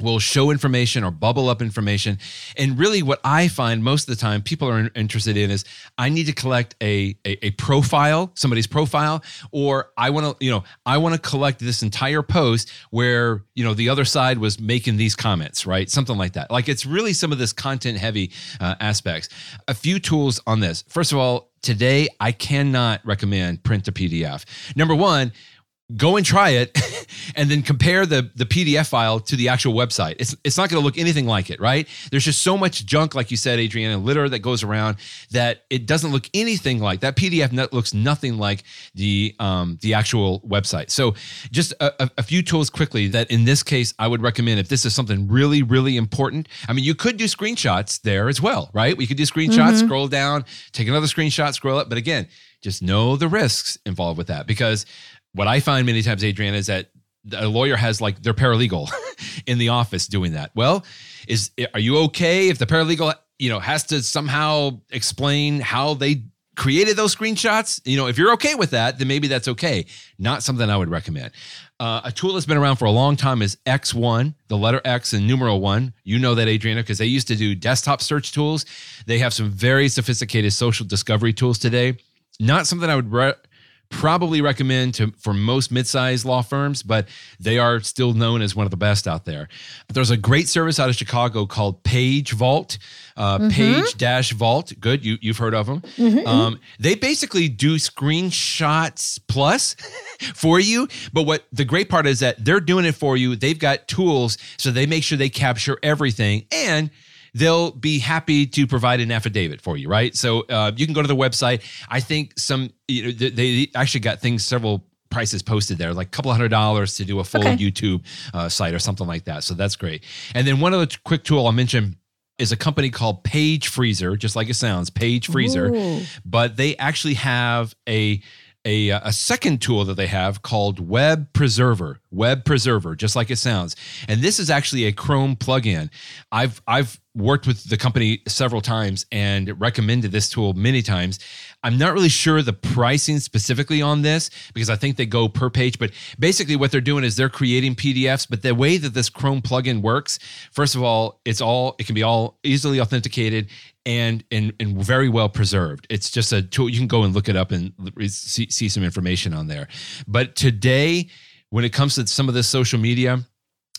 will show information or bubble up information. And really, what I find most of the time people are interested in is I need to collect a, a, a profile, somebody's profile, or I want to, you know, I want to collect this entire post where, you know, the other side was making these comments, right? Something like that. Like it's really some of this content heavy uh, aspects. A few tools on this. First of all, today I cannot recommend print to PDF. Number one, go and try it and then compare the the PDF file to the actual website. It's it's not going to look anything like it, right? There's just so much junk like you said Adriana, litter that goes around that it doesn't look anything like that PDF net looks nothing like the um the actual website. So just a, a, a few tools quickly that in this case I would recommend if this is something really really important. I mean, you could do screenshots there as well, right? We could do screenshots, scroll down, take another screenshot, scroll up, but again, just know the risks involved with that because what I find many times, Adriana, is that a lawyer has like their paralegal in the office doing that. Well, is are you okay if the paralegal you know has to somehow explain how they created those screenshots? You know, if you're okay with that, then maybe that's okay. Not something I would recommend. Uh, a tool that's been around for a long time is X1, the letter X and numeral one. You know that, Adriana, because they used to do desktop search tools. They have some very sophisticated social discovery tools today. Not something I would re- probably recommend to for most mid-sized law firms, but they are still known as one of the best out there. There's a great service out of Chicago called Page Vault, uh, Page Dash Vault. Good, you you've heard of them. Um, they basically do screenshots plus for you, but what the great part is that they're doing it for you. They've got tools, so they make sure they capture everything and they'll be happy to provide an affidavit for you, right? So uh, you can go to the website. I think some, you know, they, they actually got things several prices posted there, like a couple hundred dollars to do a full Okay. YouTube uh, site or something like that. So that's great. And then one other t- quick tool I'll mention is a company called PageFreezer, just like it sounds, PageFreezer. Ooh. But they actually have a a, a second tool that they have called WebPreserver. Web Preserver, just like it sounds. And this is actually a Chrome plugin. I've I've worked with the company several times and recommended this tool many times. I'm not really sure the pricing specifically on this because I think they go per page. But basically, what they're doing is they're creating PDFs. But the way that this Chrome plugin works, first of all, it's all it can be all easily authenticated and and, and very well preserved. It's just a tool you can go and look it up and see, see some information on there. But today, when it comes to some of this social media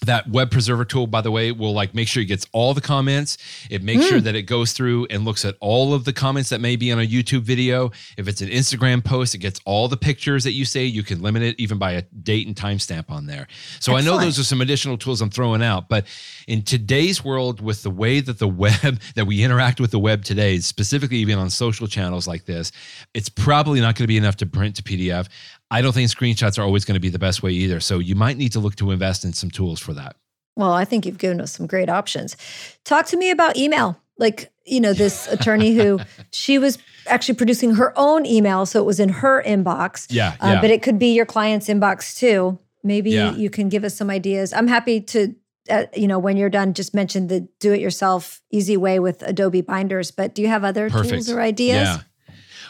that web preserver tool by the way will like make sure it gets all the comments. It makes mm. sure that it goes through and looks at all of the comments that may be on a youtube video. If it's an instagram post it gets all the pictures that you say. You can limit it even by a date and timestamp on there. So Excellent. i know those are some additional tools i'm throwing out but in today's world with the way that the web that we interact with the web today specifically even on social channels like this it's probably not going to be enough to print to pdf I don't think screenshots are always going to be the best way either. So you might need to look to invest in some tools for that. Well, I think you've given us some great options. Talk to me about email. Like, you know, this attorney who she was actually producing her own email. So it was in her inbox. Yeah. Uh, yeah. But it could be your client's inbox too. Maybe yeah. you can give us some ideas. I'm happy to, uh, you know, when you're done, just mention the do it yourself easy way with Adobe binders. But do you have other Perfect. tools or ideas? Yeah.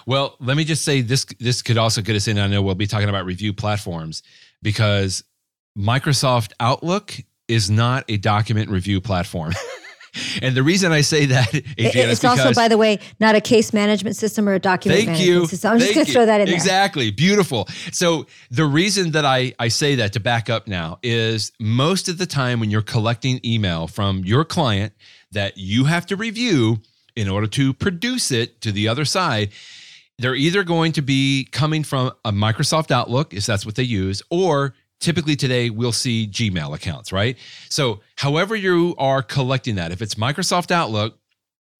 Well, let me just say this this could also get us in. I know we'll be talking about review platforms because Microsoft Outlook is not a document review platform. and the reason I say that, it's also, by the way, not a case management system or a document thank management you. system. I'm just going to throw that in exactly. Beautiful. So the reason that I, I say that to back up now is most of the time when you're collecting email from your client that you have to review in order to produce it to the other side, they're either going to be coming from a Microsoft Outlook, if that's what they use, or typically today we'll see Gmail accounts, right? So, however you are collecting that, if it's Microsoft Outlook,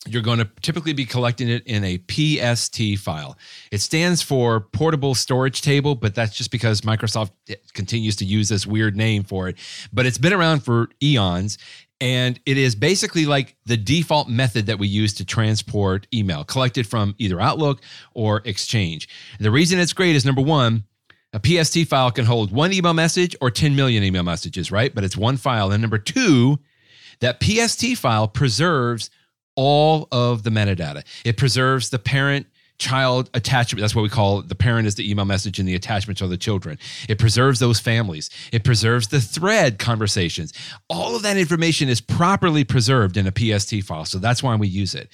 you're going to typically be collecting it in a PST file. It stands for portable storage table, but that's just because Microsoft continues to use this weird name for it. But it's been around for eons and it is basically like the default method that we use to transport email collected from either Outlook or Exchange. The reason it's great is number one, a PST file can hold one email message or 10 million email messages, right? But it's one file. And number two, that PST file preserves all of the metadata. It preserves the parent child attachment. That's what we call the parent is the email message and the attachments are the children. It preserves those families. It preserves the thread conversations. All of that information is properly preserved in a PST file. So that's why we use it.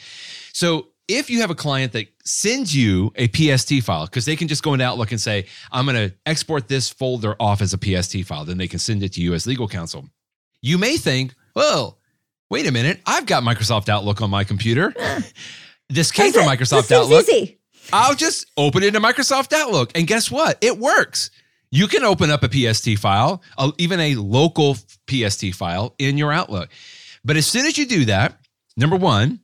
So if you have a client that sends you a PST file, because they can just go into Outlook and say, I'm going to export this folder off as a PST file, then they can send it to you as legal counsel. You may think, well, wait a minute, I've got Microsoft Outlook on my computer. This came from Microsoft Outlook. Easy. I'll just open it in Microsoft Outlook. And guess what? It works. You can open up a PST file, even a local PST file in your Outlook. But as soon as you do that, number one,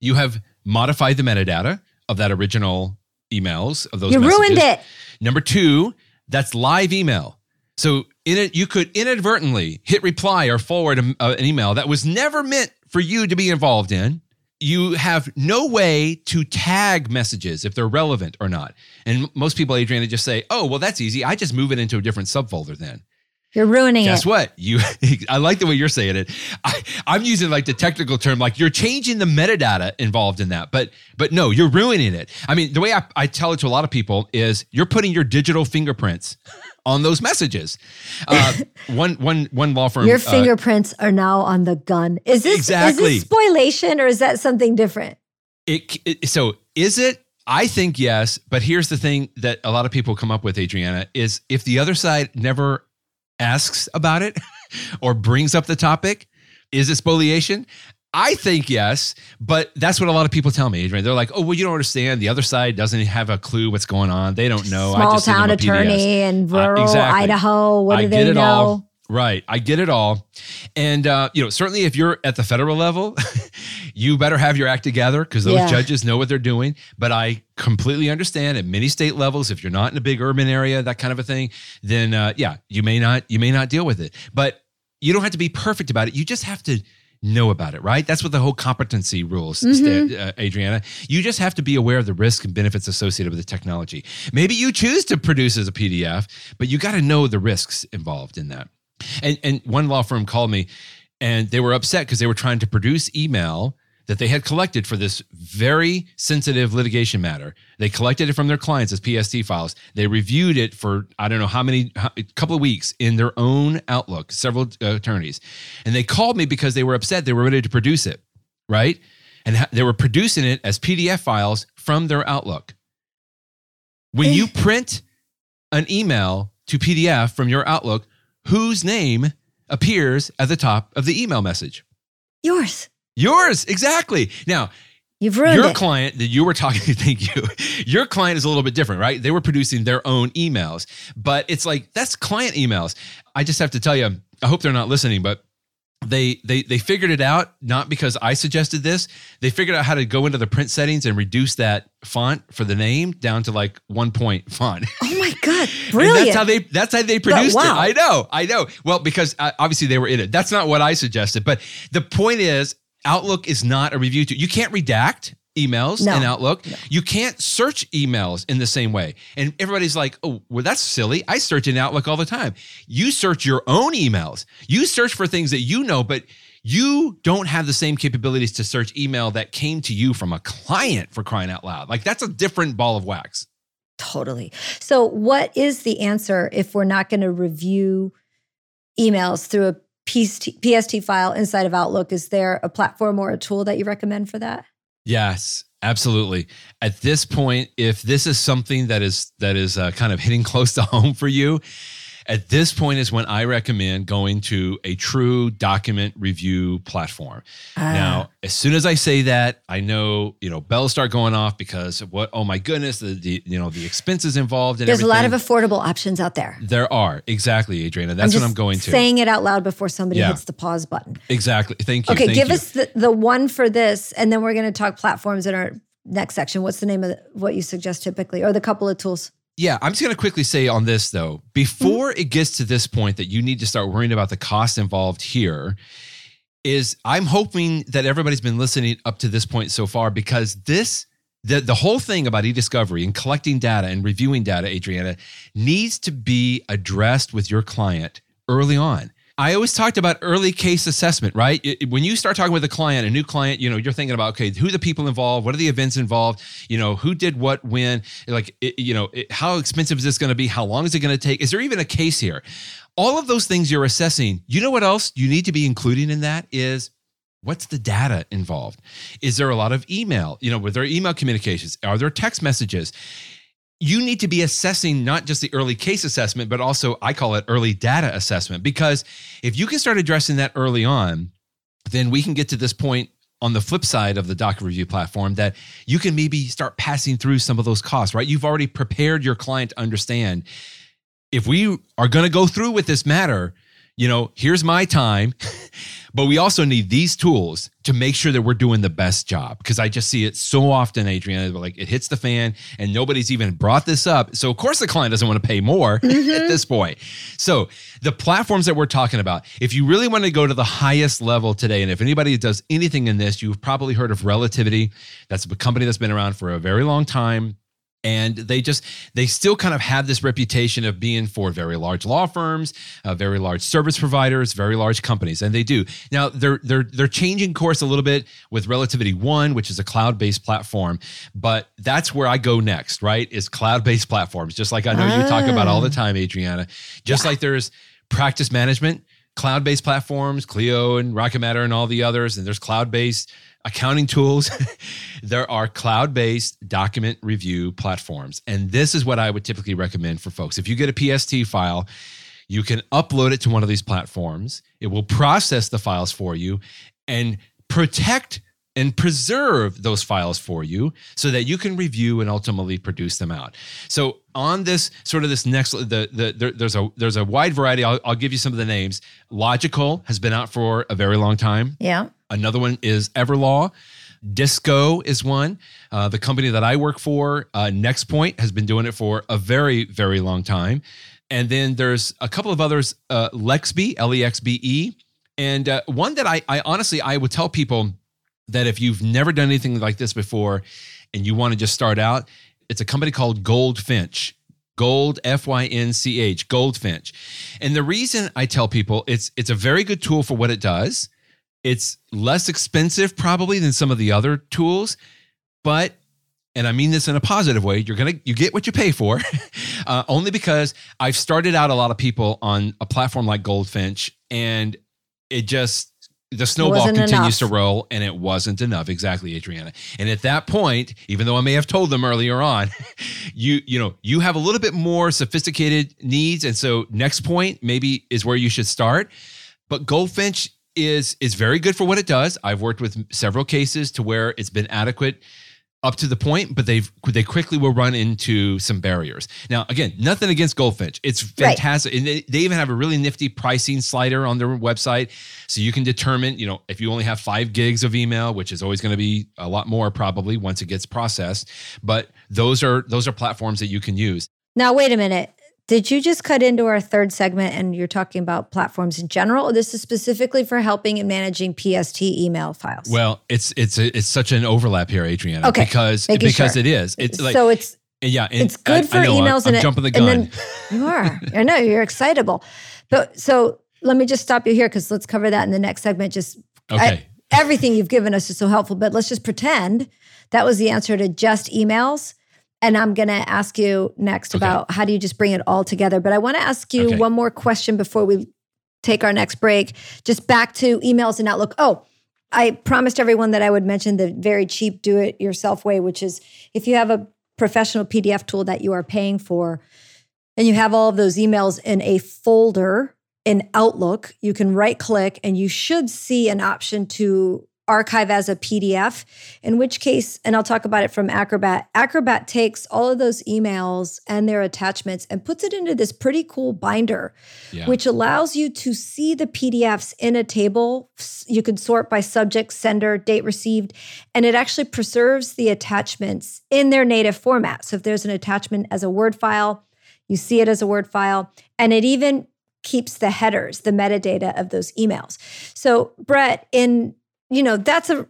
you have modified the metadata of that original emails of those you messages. ruined it. Number two, that's live email. So in it, you could inadvertently hit reply or forward a, uh, an email that was never meant for you to be involved in you have no way to tag messages if they're relevant or not. And most people, Adriana, just say, oh, well, that's easy. I just move it into a different subfolder then. You're ruining Guess it. Guess what? You I like the way you're saying it. I, I'm using like the technical term, like you're changing the metadata involved in that. But but no, you're ruining it. I mean, the way I, I tell it to a lot of people is you're putting your digital fingerprints on those messages. Uh, one, one, one law firm. Your uh, fingerprints uh, are now on the gun. Is this exactly. is this spoliation or is that something different? It, it, so is it? I think yes, but here's the thing that a lot of people come up with, Adriana, is if the other side never asks about it or brings up the topic, is it spoliation? I think yes, but that's what a lot of people tell me, Adrian. They're like, "Oh, well, you don't understand. The other side doesn't have a clue what's going on. They don't know." Small town attorney in uh, rural uh, exactly. Idaho. What do I they know? All. Right, I get it all, and uh, you know certainly if you're at the federal level, you better have your act together because those yeah. judges know what they're doing. But I completely understand at many state levels, if you're not in a big urban area, that kind of a thing, then uh, yeah, you may not you may not deal with it. But you don't have to be perfect about it. You just have to know about it, right? That's what the whole competency rules, mm-hmm. uh, Adriana. You just have to be aware of the risks and benefits associated with the technology. Maybe you choose to produce as a PDF, but you got to know the risks involved in that. And and one law firm called me and they were upset because they were trying to produce email that they had collected for this very sensitive litigation matter. They collected it from their clients as PST files. They reviewed it for I don't know how many a couple of weeks in their own Outlook, several uh, attorneys, and they called me because they were upset. They were ready to produce it, right? And they were producing it as PDF files from their Outlook. When you print an email to PDF from your Outlook, whose name appears at the top of the email message? Yours. Yours, exactly. Now, You've ruined your it. client that you were talking to, thank you. Your client is a little bit different, right? They were producing their own emails, but it's like that's client emails. I just have to tell you, I hope they're not listening, but they they they figured it out not because I suggested this. They figured out how to go into the print settings and reduce that font for the name down to like one point font. oh my God. And Brilliant. that's how they that's how they produced wow. it. I know, I know. Well, because uh, obviously they were in it. That's not what I suggested, but the point is, Outlook is not a review tool. You can't redact emails No. in Outlook. You can't search emails in the same way. And everybody's like, "Oh, well, that's silly. I search in Outlook all the time." You search your own emails. You search for things that you know, but you don't have the same capabilities to search email that came to you from a client for crying out loud. Like that's a different ball of wax. Totally. So, what is the answer if we're not going to review emails through a PST, PST file inside of Outlook? Is there a platform or a tool that you recommend for that? Yes, absolutely. At this point, if this is something that is that is uh, kind of hitting close to home for you, at this point is when I recommend going to a true document review platform. Ah. Now, as soon as I say that, I know you know bells start going off because of what? Oh my goodness, the, the you know the expenses involved and There's a lot of affordable options out there. there are exactly, Adriana. That's I'm what I'm going to. Saying it out loud before somebody Yeah. hits the pause button. exactly. Thank you. Okay, Thank give you. us the, the one for this, and then we're going to talk platforms in our next section. What's the name of the, what you suggest typically, or the couple of tools? Yeah, I'm just going to quickly say on this though, before mm-hmm. it gets to this point that you need to start worrying about the cost involved here, is I'm hoping that everybody's been listening up to this point so far because this the the whole thing about e-discovery and collecting data and reviewing data, Adriana, needs to be addressed with your client early on. I always talked about early case assessment, right? When you start talking with a client, a new client, you know, you're thinking about, okay, who the people involved? What are the events involved? You know, who did what when? Like, it, you know, it, how expensive is this going to be? How long is it going to take? Is there even a case here? All of those things you're assessing. You know what else you need to be including in that is What's the data involved? Is there a lot of email? You know, were there email communications? Are there text messages? You need to be assessing not just the early case assessment, but also I call it early data assessment. Because if you can start addressing that early on, then we can get to this point on the flip side of the docker review platform that you can maybe start passing through some of those costs, right? You've already prepared your client to understand if we are going to go through with this matter, you know, here's my time, but we also need these tools to make sure that we're doing the best job. Because I just see it so often, Adriana, like it hits the fan and nobody's even brought this up. So, of course, the client doesn't want to pay more at mm-hmm. this point. So, the platforms that we're talking about, if you really want to go to the highest level today, and if anybody does anything in this, you've probably heard of Relativity. That's a company that's been around for a very long time and they just they still kind of have this reputation of being for very large law firms uh, very large service providers very large companies and they do. Now they're they're they're changing course a little bit with RelativityOne which is a cloud-based platform but that's where i go next right is cloud-based platforms just like i know you talk about all the time adriana. Just like there's practice management cloud-based platforms clio and rocket matter and all the others and there's cloud-based accounting tools. there are cloud based document review platforms. And this is what I would typically recommend for folks. If you get a PST file, you can upload it to one of these platforms. It will process the files for you and protect and preserve those files for you so that you can review and ultimately produce them out. So on this sort of this next the, the there, there's a there's a wide variety. I'll, I'll give you some of the names. Logikcull has been out for a very long time. Yeah. Another one is Everlaw. Disco is one. Uh, the company that I work for, uh, Nextpoint, has been doing it for a very, very long time. And then there's a couple of others, uh, Lexbe, L E X B E, and uh, one that I, I honestly I would tell people that if you've never done anything like this before, and you want to just start out, it's a company called GoldFynch. Gold F Y N C H GoldFynch. And the reason I tell people it's it's a very good tool for what it does, It's less expensive probably than some of the other tools, but and I mean this in a positive way, you're gonna you get what you pay for, uh, only because I've started out a lot of people on a platform like GoldFynch, and it just the snowball continues enough. to roll, and it wasn't enough. Exactly, Adriana. And at that point, even though I may have told them earlier on, you you know you have a little bit more sophisticated needs, and so Nextpoint maybe is where you should start. But GoldFynch is is very good for what it does. I've worked with several cases to where it's been adequate up to the point, but they've they quickly will run into some barriers. Now, again, nothing against GoldFynch. It's Right. fantastic. And they, they even have a really nifty pricing slider on their website. So you can determine, you know, if you only have five gigs of email, which is always going to be a lot more probably once it gets processed. But those are those are platforms that you can use. Now, wait a minute. Did you just cut into our third segment and you're talking about platforms in general? Or this is specifically for helping and managing PST email files? Well, it's it's it's such an overlap here, Adriana. Okay, Because making because sure. it is. It's like so it's yeah, and it's good I- for I know, I'm- emails I'm, and it- jumping the and gun. then- you are. I know you're excitable. But so let me just stop you here because let's cover that in the next segment. Just I- okay. everything you've given us is so helpful, but let's just pretend that was the answer to just emails. And I'm going to ask you next Okay. about how do you just bring it all together. But I want to ask you Okay. one more question before we take our next break. Just back to emails and Outlook. Oh, I promised everyone that I would mention the very cheap do it yourself way, which is if you have a professional PDF tool that you are paying for and you have all of those emails in a folder in Outlook, you can right click and you should see an option to archive as a PDF, in which case, and I'll talk about it from Acrobat, Acrobat takes all of those emails and their attachments and puts it into this pretty cool binder Yeah. which allows you to see the PDFs in a table. You can sort by subject, sender, date received, and it actually preserves the attachments in their native format. So if there's an attachment as a Word file, you see it as a Word file, and it even keeps the headers, the metadata of those emails. So Brett, in you know, that's a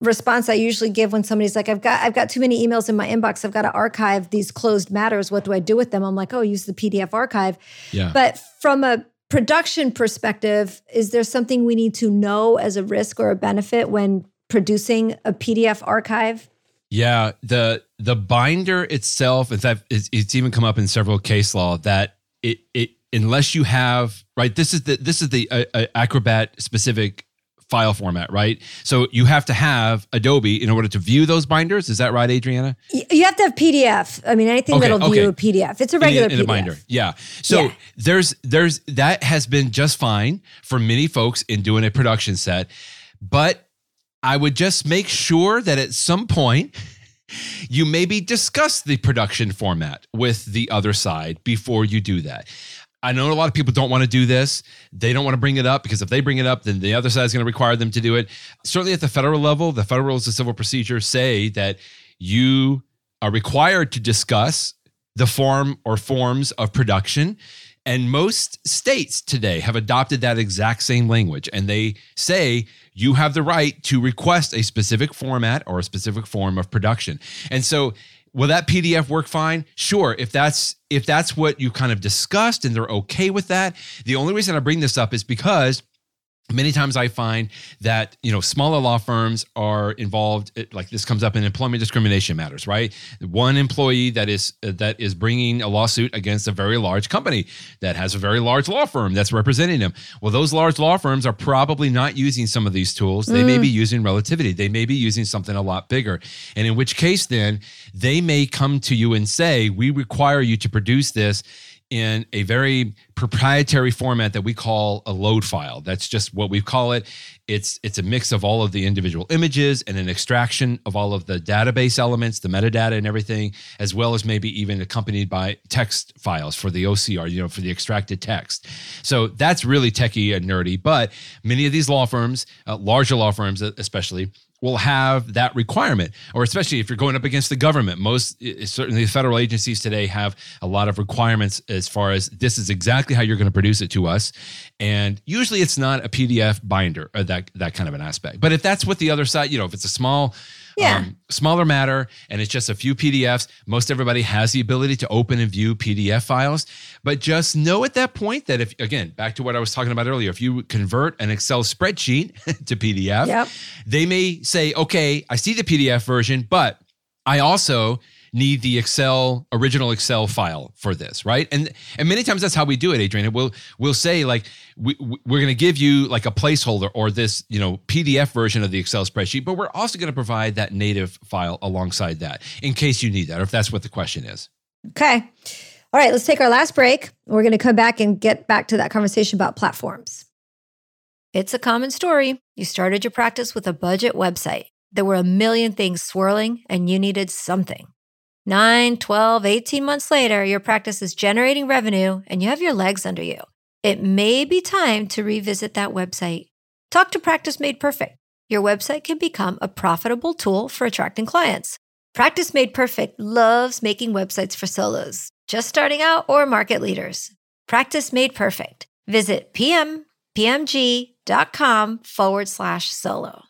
response I usually give when somebody's like, I've got I've got too many emails in my inbox. I've got to archive these closed matters. What do I do with them? I'm like, oh, use the PDF archive. yeah. But from a production perspective, is there something we need to know as a risk or a benefit when producing a PDF archive? Yeah, the the binder itself, in fact, it's, it's even come up in several case law that it it unless you have right, this is the this is the uh, uh, Acrobat specific file format, right? So you have to have Adobe in order to view those binders. Is that right, Adriana? You have to have PDF. I mean, anything Okay, that'll view a. PDF. It's a In regular in a, binder. Yeah. So Yeah. there's there's that has been just fine for many folks in doing a production set, but I would just make sure that at some point you maybe discuss the production format with the other side before you do that. I know a lot of people don't want to do this. They don't want to bring it up because if they bring it up, then the other side is going to require them to do it. Certainly at the federal level, the federal rules of civil procedure say that you are required to discuss the form or forms of production. And most states today have adopted that exact same language. And they say you have the right to request a specific format or a specific form of production. And so will that PDF work fine? Sure. If that's if that's what you kind of discussed and they're okay with that. The only reason I bring this up is because many times i find that you know smaller law firms are involved like this comes up in employment discrimination matters right? One employee that is uh, that is bringing a lawsuit against a very large company that has a very large law firm that's representing them. Well those large law firms are probably not using some of these tools. They may be using relativity. They may be using something a lot bigger. And in which case then they may come to you and say we require you to produce this in a very proprietary format that we call a load file. That's just what we call it. It's it's a mix of all of the individual images and an extraction of all of the database elements, the metadata and everything, as well as maybe even accompanied by text files for the OCR, you know, for the extracted text. So that's really techie and nerdy, but many of these law firms, uh, larger law firms especially, will have that requirement, or especially if you're going up against the government. Most, certainly, federal agencies today have a lot of requirements as far as this is exactly how you're going to produce it to us, and usually it's not a PDF binder or that that kind of an aspect. But if that's what the other side, you know, if it's a small Yeah. Um, smaller matter, and it's just a few PDFs. Most everybody has the ability to open and view PDF files, but just know at that point that if, again, back to what I was talking about earlier, if you convert an Excel spreadsheet to PDF, Yep. they may say, okay, I see the PDF version, but I also need the Excel original Excel file for this, right? And and many times that's how we do it, Adrian. We'll we'll say like we we're going to give you like a placeholder or this you know PDF version of the Excel spreadsheet, but we're also going to provide that native file alongside that in case you need that, or if that's what the question is. Okay. All right, let's take our last break. We're going to come back and get back to that conversation about platforms. It's a common story. You started your practice with a budget website. There were a million things swirling, and you needed something. 9, 12, 18 months later, your practice is generating revenue and you have your legs under you. It may be time to revisit that website. Talk to Practice Made Perfect. Your website can become a profitable tool for attracting clients. Practice Made Perfect loves making websites for solos, just starting out or market leaders. Practice Made Perfect. Visit pmpmg.com forward slash solo.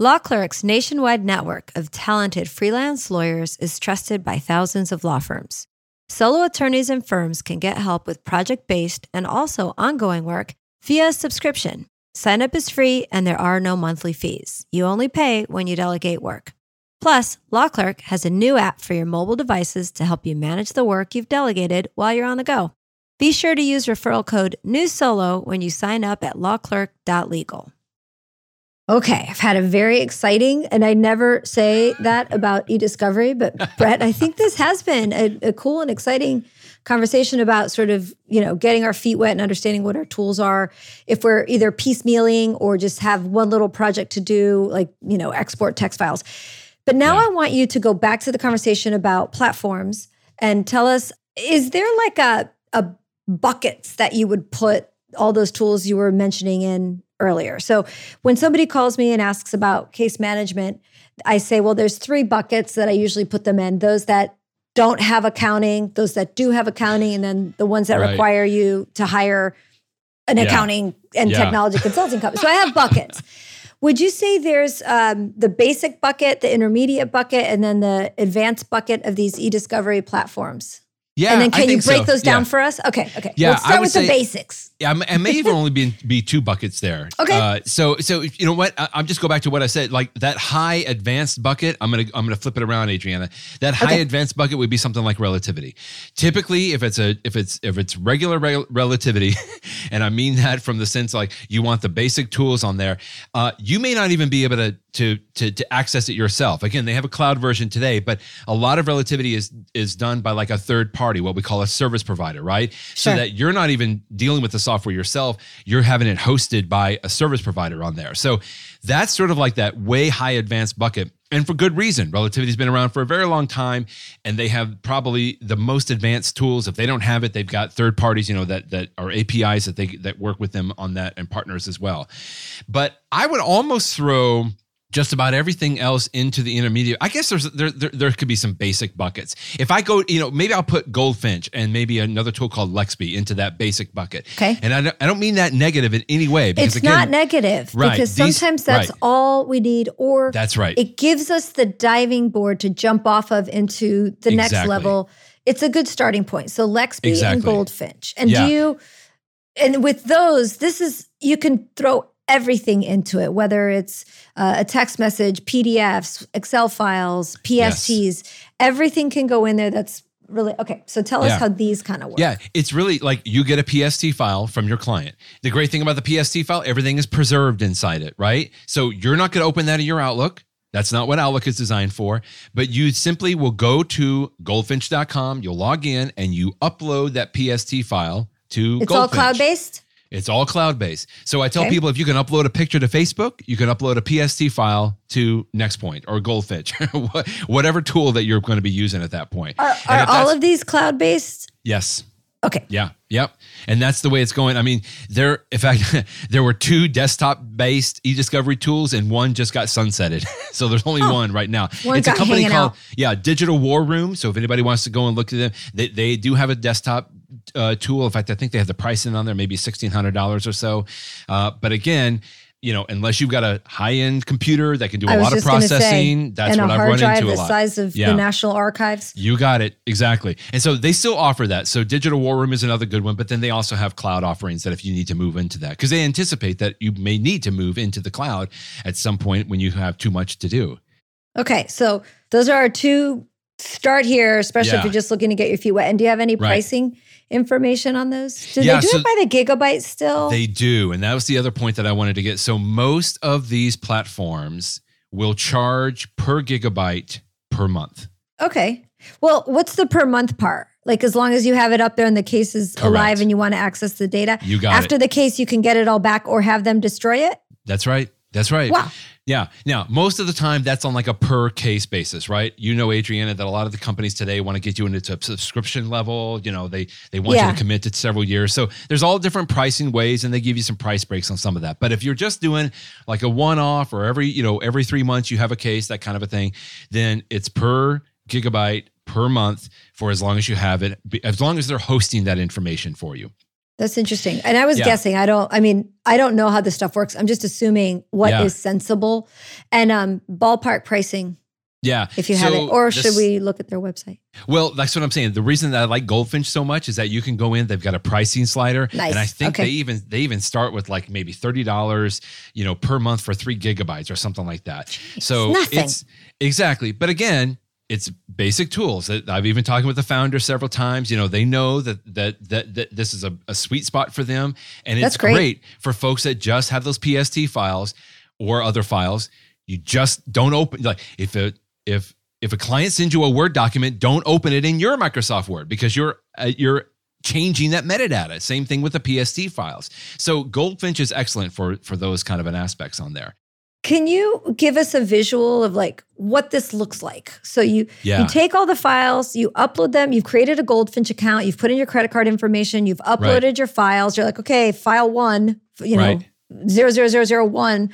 Law Clerk's nationwide network of talented freelance lawyers is trusted by thousands of law firms. Solo attorneys and firms can get help with project based and also ongoing work via subscription. Sign up is free and there are no monthly fees. You only pay when you delegate work. Plus, Law Clerk has a new app for your mobile devices to help you manage the work you've delegated while you're on the go. Be sure to use referral code NEWSOLO when you sign up at lawclerk.legal. Okay, I've had a very exciting, and I never say that about e-discovery, but Brett, I think this has been a, a, cool and exciting conversation about sort of, you know, getting our feet wet and understanding what our tools are. If we're either piecemealing or just have one little project to do, like, you know, export text files. But now yeah. I want you to go back to the conversation about platforms and tell us, is there like a, a buckets that you would put all those tools you were mentioning in earlier. So when somebody calls me and asks about case management, I say, well, there's three buckets that I usually put them in those that don't have accounting, those that do have accounting, and then the ones that right. require you to hire an yeah. accounting and yeah. technology consulting company. So I have buckets. Would you say there's um, the basic bucket, the intermediate bucket, and then the advanced bucket of these e-discovery platforms? Yeah, and then can you break so. those down yeah. for us? Okay, okay. Yeah, let's start with say, the basics. Yeah, I may even only be be two buckets there. Okay. Uh, so so you know what? I, am just go back to what I said. Like that high advanced bucket. I'm gonna I'm gonna flip it around, Adriana. That high okay. advanced bucket would be something like relativity. Typically, if it's a if it's if it's regular rel- relativity, and I mean that from the sense like you want the basic tools on there. Uh, you may not even be able to to to to access it yourself. Again, they have a cloud version today, but a lot of relativity is is done by like a third party, what we call a service provider, right? Sure. So that you're not even dealing with the software yourself, you're having it hosted by a service provider on there. So that's sort of like that way high advanced bucket. And for good reason. Relativity's been around for a very long time and they have probably the most advanced tools. If they don't have it, they've got third parties, you know, that that are APIs that they that work with them on that and partners as well. But I would almost throw just about everything else into the intermediate. I guess there's there, there, there could be some basic buckets. If I go, you know, maybe I'll put GoldFynch and maybe another tool called Lexbe into that basic bucket. Okay. And I don't, I don't mean that negative in any way. Because it's again, not negative right, because these, sometimes that's right. all we need, or that's right. It gives us the diving board to jump off of into the exactly. next level. It's a good starting point. So Lexbe exactly. and GoldFynch, and yeah. do you? And with those, this is you can throw everything into it, whether it's uh, a text message, PDFs, Excel files, PSTs, yes. everything can go in there. That's really okay. So tell us how these kind of work. Yeah, it's really like you get a PST file from your client. The great thing about the PST file, everything is preserved inside it, right? So you're not going to open that in your Outlook. That's not what Outlook is designed for. But you simply will go to goldfynch.com, you'll log in, and you upload that PST file to It's GoldFynch. all cloud based? It's all cloud based. So I tell Okay. people if you can upload a picture to Facebook, you can upload a PST file to Nextpoint or GoldFynch, whatever tool that you're going to be using at that point. Are, are all of these cloud based? yes. Okay. Yeah. Yep. And that's the way it's going. I mean, there, in fact, there were two desktop based e discovery tools and one just got sunsetted. so there's only Oh. one right now. One it's a company called, out. yeah, Digital WarRoom. So if anybody wants to go and look at them, they, they do have a desktop uh, tool. In fact, I think they have the pricing on there, maybe $1,600 or so. Uh, but again, you know, unless you've got a high end computer that can do a lot of gonna say, processing, that's what I've run drive into a lot. the size of Yeah. the National Archives. You got it. Exactly. And so they still offer that. So Digital WarRoom is another good one, but then they also have cloud offerings that if you need to move into that, because they anticipate that you may need to move into the cloud at some point when you have too much to do. Okay, so those are our two. Start here, especially Yeah. if you're just looking to get your feet wet. And do you have any Right. pricing information on those? Do Yeah, they do so it by the gigabyte still? They do. And that was the other point that I wanted to get. So most of these platforms will charge per gigabyte per month. okay. Well, what's the per month part? Like as long as you have it up there and the case is alive and you want to access the data. You got After it. the case, you can get it all back or have them destroy it. That's right. That's right. Wow. Yeah. Now, most of the time, that's on like a per case basis, right? You know, Adriana, that a lot of the companies today want to get you into a subscription level. You know, they they want you to commit to several years. So there's all different pricing ways, and they give you some price breaks on some of that. But if you're just doing like a one off or every you know every three months you have a case, that kind of a thing, then it's per gigabyte per month for as long as you have it, as long as they're hosting that information for you. That's interesting. And I was Yeah. guessing, I don't, I mean, I don't know how this stuff works. I'm just assuming what is Yeah. sensible and um ballpark pricing Yeah. if you have it. Or should we look at their website? Well, that's what I'm saying. The reason that I like GoldFynch so much is that you can go in. They've got a pricing slider, Nice. and I think Okay. they even they even start with like maybe thirty dollars, you know, per month for three gigabytes or something like that. So nothing. it's exactly. But again, it's basic tools. That I've even talked with the founder several times. You know, they know that that that, that this is a, a sweet spot for them, and it's That's great. great for folks that just have those PST files or other files. You just don't open like if a if if a client sends you a Word document, don't open it in your Microsoft Word because you're uh, you're changing that metadata. Same thing with the PST files. So GoldFynch is excellent for for those kind of an aspects on there. Can you give us a visual of like what this looks like? So you Yeah. you take all the files, you upload them, you've created a GoldFynch account, you've put in your credit card information, you've uploaded your files. You're like, okay, file one, you know, Right. zero zero zero zero one.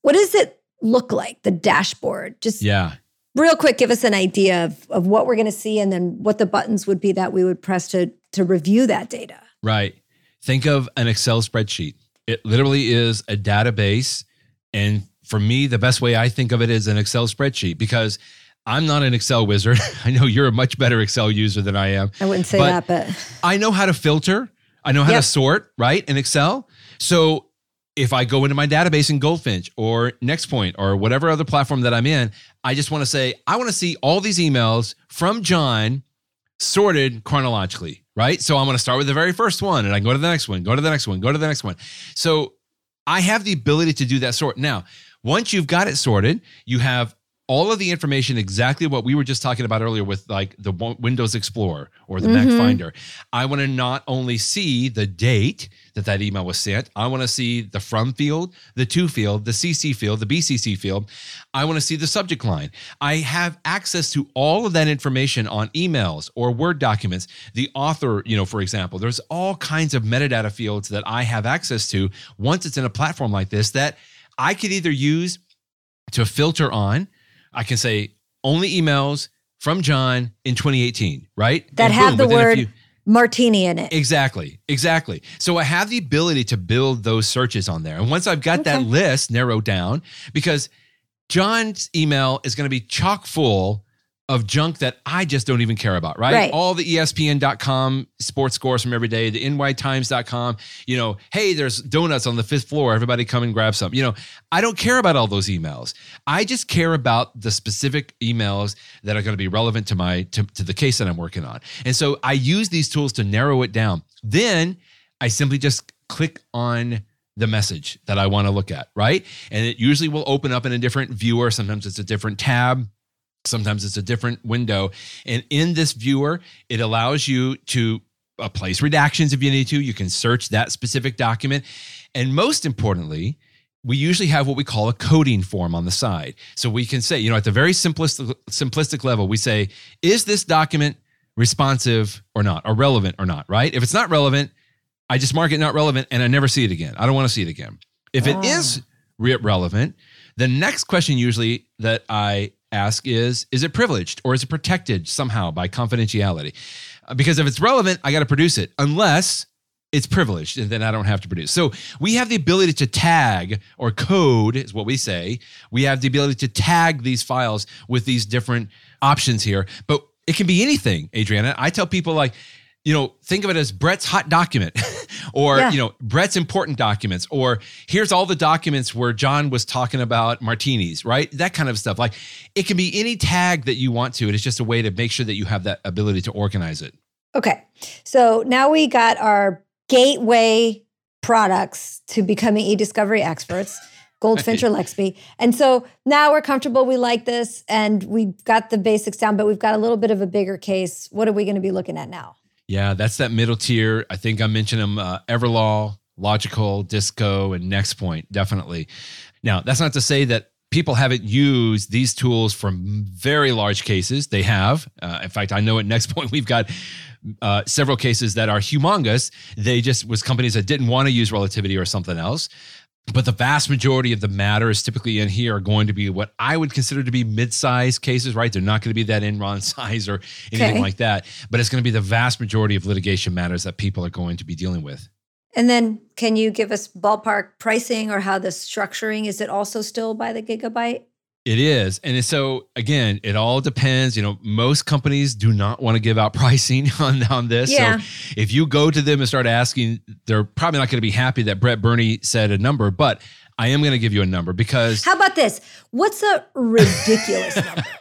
What does it look like? The dashboard. Just Yeah. real quick, give us an idea of, of what we're going to see and then what the buttons would be that we would press to to review that data. Right. Think of an Excel spreadsheet. It literally is a database. And for me, the best way I think of it is an Excel spreadsheet because I'm not an Excel wizard. I know you're a much better Excel user than I am. I wouldn't say But- that, but I know how to filter. I know how Yep. to sort, right? In Excel. So if I go into my database in GoldFynch or NextPoint or whatever other platform that I'm in, I just want to say, I want to see all these emails from John sorted chronologically, right? So I'm going to start with the very first one and I can go to the next one, go to the next one, go to the next one. So I have the ability to do that sort. Now, once you've got it sorted, you have all of the information exactly what we were just talking about earlier with like the Windows Explorer or the Mac Mhm. Finder. I want to not only see the date that that email was sent, I want to see the from field, the to field, the CC field, the BCC field. I want to see the subject line. I have access to all of that information on emails or Word documents. The author, you know, for example, there's all kinds of metadata fields that I have access to once it's in a platform like this that I could either use to filter on. I can say only emails from John in 2018, right? that And have boom, the word few- martini in it. Exactly, exactly. So I have the ability to build those searches on there. And once I've got that list narrowed down, because John's email is going to be chock full of junk that I just don't even care about, right? Right. All the ESPN.com sports scores from every day, the NYTimes.com, you know, hey, there's donuts on the fifth floor. Everybody come and grab some. You know, I don't care about all those emails. I just care about the specific emails that are going to be relevant to my to, to the case that I'm working on. And so I use these tools to narrow it down. Then I simply just click on the message that I want to look at, right? And it usually will open up in a different viewer. Sometimes it's a different tab. Sometimes it's a different window. And in this viewer, it allows you to uh, place redactions if you need to. You can search that specific document. And most importantly, we usually have what we call a coding form on the side. So we can say, you know, at the very simplistic, simplistic level, we say, is this document responsive or not, or relevant or not, right? If it's not relevant, I just mark it not relevant and I never see it again. I don't want to see it again. If it Ah. is re- relevant, the next question usually that I ask is is it privileged or is it protected somehow by confidentiality? Uh, Because if it's relevant, I got to produce it unless it's privileged and then I don't have to produce. So we have the ability to tag or code is what we say. We have the ability to tag these files with these different options here, but it can be anything, Adriana. I tell people like, you know, think of it as Brett's hot document or, Yeah. you know, Brett's important documents or here's all the documents where John was talking about martinis, right? That kind of stuff. Like it can be any tag that you want to. And it's just a way to make sure that you have that ability to organize it. Okay. So now we got our gateway products to becoming e-discovery experts, GoldFynch or Lexbe. And so now we're comfortable. We like this and we've got the basics down, but we've got a little bit of a bigger case. What are we going to be looking at now? Yeah, that's that middle tier. I think I mentioned them uh, Everlaw, Logikcull, Disco, and NextPoint, definitely. Now, that's not to say that people haven't used these tools for very large cases. They have. Uh, in fact, I know at NextPoint we've got uh, several cases that are humongous. They just was companies that didn't want to use Relativity or something else. But the vast majority of the matters typically in here are going to be what I would consider to be mid-sized cases, right? They're not going to be that Enron size or anything Okay. like that. But it's going to be the vast majority of litigation matters that people are going to be dealing with. And then can you give us ballpark pricing or how the structuring is it also still by the gigabyte? It is. And so again, it all depends. You know, most companies do not want to give out pricing on, on this. Yeah. So if you go to them and start asking, they're probably not going to be happy that Brett Burney said a number, but I am going to give you a number because How about this? What's a ridiculous number?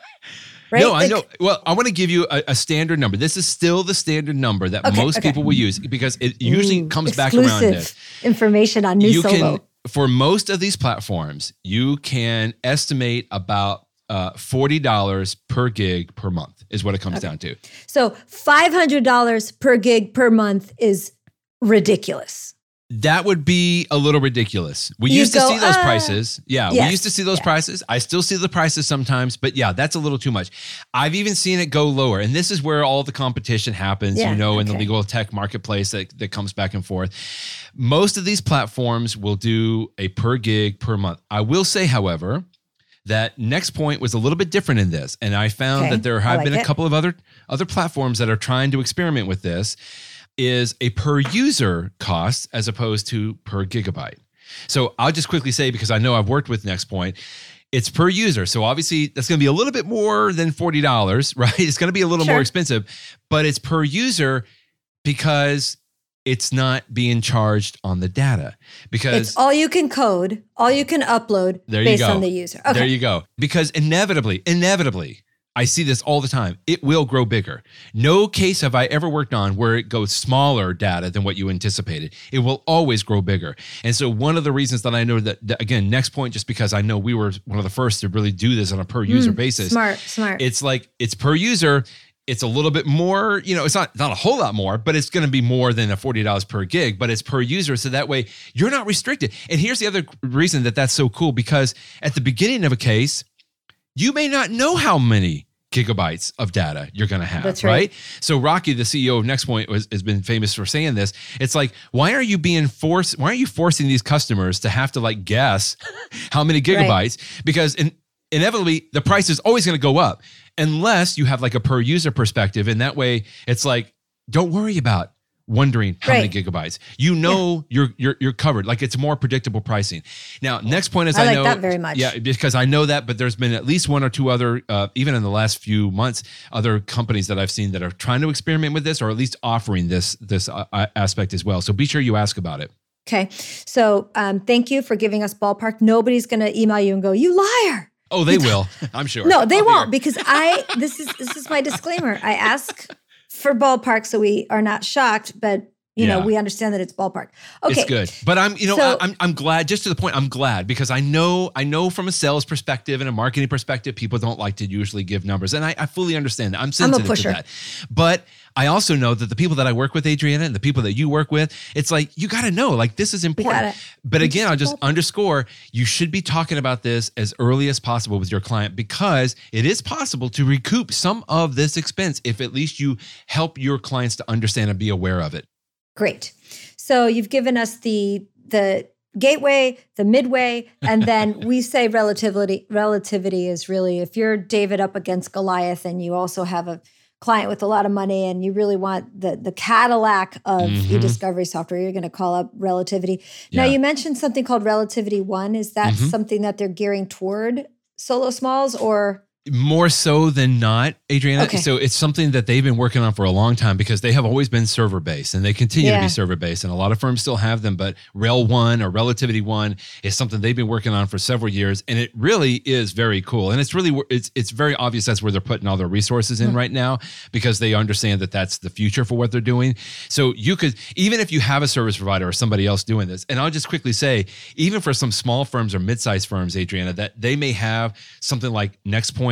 Right? No, I know. Well, I want to give you a, a standard number. This is still the standard number that Okay, most okay. people will use because it usually Ooh, comes back around this. Information on new you solo. can for most of these platforms, you can estimate about uh, forty dollars per gig per month is what it comes down to. So $500 per gig per month is ridiculous. That would be a little ridiculous. We You used to see those uh, prices. Yeah, we used to see those yeah. prices. I still see the prices sometimes, but yeah, that's a little too much. I've even seen it go lower. And this is where all the competition happens, Yeah, you know, in the legal tech marketplace that, that comes back and forth. Most of these platforms will do a per gig per month. I will say, however, that Nextpoint was a little bit different in this, and I found Okay, that there have like been a it. couple of other other platforms that are trying to experiment with this. Is a per user cost as opposed to per gigabyte. So I'll just quickly say because I know I've worked with NextPoint, it's per user. So obviously that's going to be a little bit more than forty dollars, right? It's going to be a little Sure. more expensive, but it's per user because it's not being charged on the data because It's all you can code, all you can upload There you based go. on the user. Okay. There you go. Because inevitably, inevitably, I see this all the time. It will grow bigger. No case have I ever worked on where it goes smaller data than what you anticipated. It will always grow bigger. And so one of the reasons that I know that, that again, Nextpoint, just because I know we were one of the first to really do this on a per user Mm, basis. Smart, smart. It's like it's per user. It's a little bit more, you know, it's not not a whole lot more, but it's going to be more than a $40 per gig, but it's per user so that way you're not restricted. And here's the other reason that that's so cool because at the beginning of a case, you may not know how many gigabytes of data you're going to have, That's right? right. So Rocky, the CEO of NextPoint, was, has been famous for saying this. It's like, why are you being forced? Why are you forcing these customers to have to like guess how many gigabytes? Because in, inevitably, the price is always going to go up unless you have like a per user perspective, and that way, it's like, don't worry about wondering how Right. many gigabytes. You know you're you're you're covered. Like it's more predictable pricing. Now, Nextpoint is I I, like know that very much. Yeah, because I know that, but there's been at least one or two other, uh, even in the last few months, other companies that I've seen that are trying to experiment with this, or at least offering this this uh, uh, aspect as well. So be sure you ask about it. okay. So um, thank you for giving us ballpark. Nobody's going to email you and go, you liar. Oh, they will. I'm sure. No, they I'll won't because I this is this is my disclaimer. I ask for ballpark so we are not shocked, but you know, we understand that it's ballpark. Okay. It's good, but I'm, you know, So- I, I'm, I'm glad. Just to the point, I'm glad because I know, I know from a sales perspective and a marketing perspective, people don't like to usually give numbers, and I, I fully understand that. I'm sensitive pusher. to that, but I also know that the people that I work with, Adriana, and the people that you work with, it's like you got to know, like this is important. But we again, I'll just underscore: you should be talking about this as early as possible with your client because it is possible to recoup some of this expense if at least you help your clients to understand and be aware of it. Great. So you've given us the the gateway, the midway, and then we say Relativity. Relativity is really if you're David up against Goliath, and you also have a client with a lot of money and you really want the the Cadillac of Mhm. e-discovery software, you're going to call up Relativity. Now Yeah. you mentioned something called RelativityOne. Is that Mhm. something that they're gearing toward solo smalls or more so than not, Adriana. Okay. So it's something that they've been working on for a long time because they have always been server based and they continue to be server based. And a lot of firms still have them, but Rail One or RelativityOne is something they've been working on for several years, and it really is very cool. And it's really it's it's very obvious that's where they're putting all their resources in hmm. right now because they understand that that's the future for what they're doing. So you could even if you have a service provider or somebody else doing this, and I'll just quickly say, even for some small firms or mid-sized firms, Adriana, that they may have something like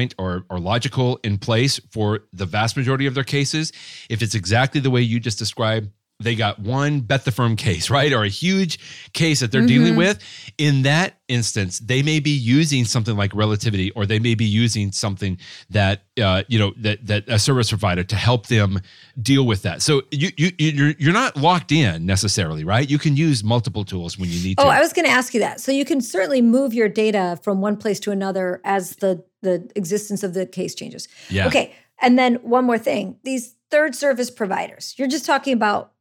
NextPoint or or Logikcull in place for the vast majority of their cases. If it's exactly the way you just described, they got one bet the firm case, right? Or a huge case that they're dealing Mhm. with. In that instance, they may be using something like Relativity, or they may be using something that uh, you know that that a service provider to help them deal with that. So you you you're you're not locked in necessarily, right? You can use multiple tools when you need to. Oh, I was going to ask you that. So you can certainly move your data from one place to another as the the existence of the case changes. yeah. Okay. And then one more thing. These third service providers. You're just talking about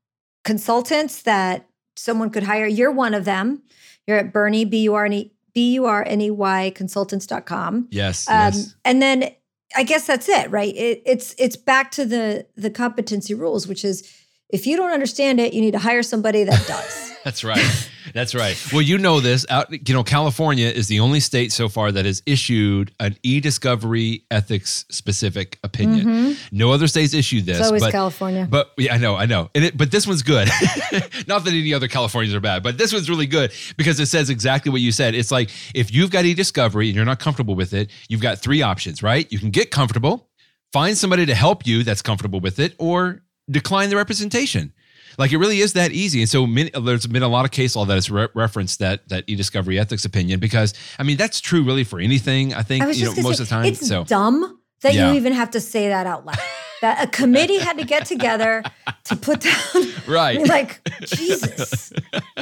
consultants that someone could hire. You're one of them. You're at Burney B U R N E B U R N E Y consultants.com. Yes. Um, yes. and then I guess that's it, right? It, it's it's back to the the competency rules, which is if you don't understand it, you need to hire somebody that does. That's right. That's right. Well, you know this. Out, you know, California is the only state so far that has issued an e-discovery ethics specific opinion. Mhm. No other states issued this. It's always but, California. But yeah, I know, I know. And it, but this one's good. Not that any other Californians are bad, but this one's really good because it says exactly what you said. It's like if you've got e-discovery and you're not comfortable with it, you've got three options, right? You can get comfortable, find somebody to help you that's comfortable with it, or decline the representation. Like it really is that easy. And so many, there's been a lot of case law that has re- referenced that that e-discovery ethics opinion because I mean that's true really for anything. I think I you know most say, of the time. It's so dumb that Yeah. you even have to say that out loud. That a committee had to get together to put down. I right. mean, like Jesus.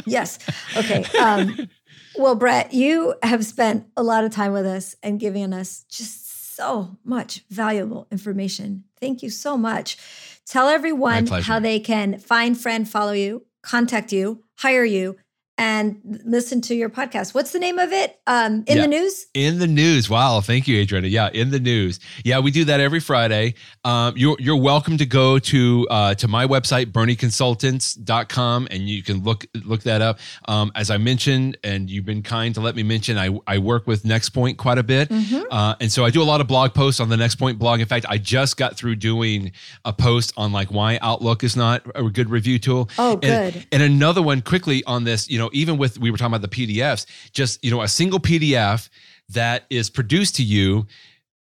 Yes. Okay. Um, well, Brett, you have spent a lot of time with us and giving us just so much valuable information. Thank you so much. Tell everyone how they can find, friend, follow you, contact you, hire you, and listen to your podcast. What's the name of it? Um, in Yeah. the news? In the news. Wow. Thank you, Adriana. Yeah, in the news. Yeah, we do that every Friday. Um, you're, you're welcome to go to uh, to my website, burneyconsultants.com, and you can look look that up. Um, as I mentioned, and you've been kind to let me mention, I, I work with NextPoint quite a bit. Mhm. Uh, and so I do a lot of blog posts on the NextPoint blog. In fact, I just got through doing a post on like why Outlook is not a good review tool. Oh, And- good. and another one quickly on this, you know, even with we were talking about the PDFs, just you know, a single PDF that is produced to you,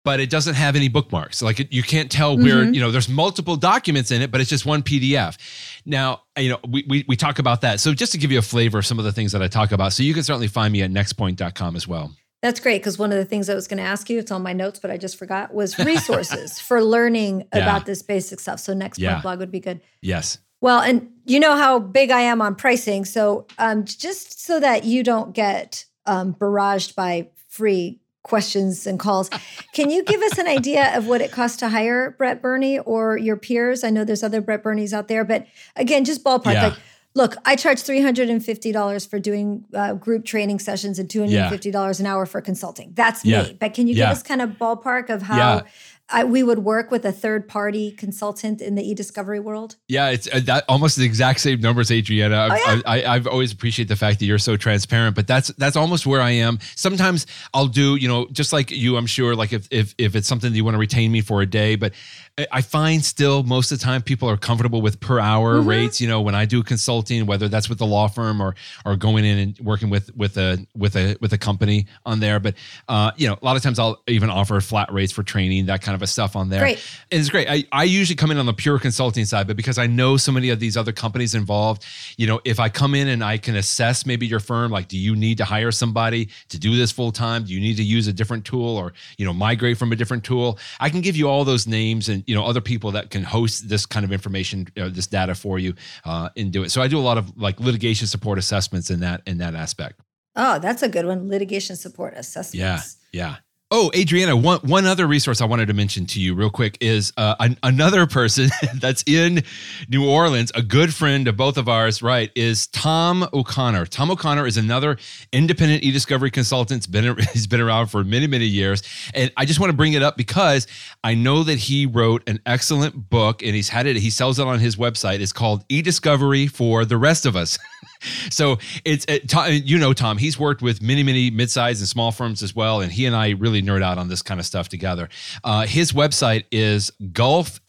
but it doesn't have any bookmarks. Like it, you can't tell where Mhm. you know there's multiple documents in it, but it's just one PDF. Now, you know, we, we we talk about that. So just to give you a flavor of some of the things that I talk about, so you can certainly find me at nextpoint.com as well. That's great because one of the things I was going to ask you, it's on my notes, but I just forgot, was resources for learning Yeah. about this basic stuff. So next Yeah. blog would be good. Yes. Well, and you know how big I am on pricing. So um, just so that you don't get um, barraged by free questions and calls, can you give us an idea of what it costs to hire Brett Burney or your peers? I know there's other Brett Burneys out there, but again, just ballpark. Yeah. Like, look, I charge $350 for doing uh, group training sessions and $250 an hour for consulting. That's Yeah. me. But can you Yeah. give us kind of ballpark of how Yeah. I, we would work with a third party consultant in the e-discovery world? Yeah, it's uh, that almost the exact same numbers, Adriana. I've, Oh, yeah? I, I, I've always appreciate the fact that you're so transparent, but that's that's almost where I am. Sometimes I'll do, you know, just like you, I'm sure, like if if if it's something that you want to retain me for a day, but I- find still most of the time people are comfortable with per hour Mhm. rates. You know, when I do consulting, whether that's with the law firm or or going in and working with with a with a with a company on there, but uh, you know, a lot of times I'll even offer flat rates for training, that kind of a stuff on there. Great. And it's great. I, I usually come in on the pure consulting side, but because I know so many of these other companies involved, you know, if I come in and I can assess maybe your firm, like, do you need to hire somebody to do this full time? Do you need to use a different tool or, you know, migrate from a different tool? I can give you all those names and, you know, other people that can host this kind of information, uh, this data for you uh, and do it. So I do a lot of like litigation support assessments in that, in that aspect. Oh, that's a good one. Litigation support assessments. Yeah. Yeah. Oh, Adriana, one one other resource I wanted to mention to you real quick is uh, an, another person that's in New Orleans, a good friend of both of ours, right? Is Tom O'Connor. Tom O'Connor is another independent e-discovery consultant. He's been he's been around for many many years, and I just want to bring it up because I know that he wrote an excellent book, and he's had it. He sells it on his website. It's called E-Discovery for the Rest of Us. so it's it, you know Tom. He's worked with many many mid-sized and small firms as well, and he and I really nerd out on this kind of stuff together. Uh, his website is gulfltc.org.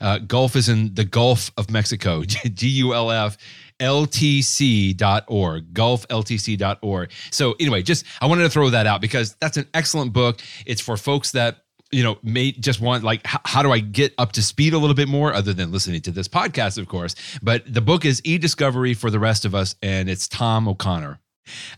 Uh, Gulf is in the Gulf of Mexico, G U L F ltc.org gulfltc.org so anyway just i wanted to throw that out because that's an excellent book it's for folks that you know may just want like h- how do i get up to speed a little bit more other than listening to this podcast of course? But the book is e-discovery for the rest of us and it's tom o'connor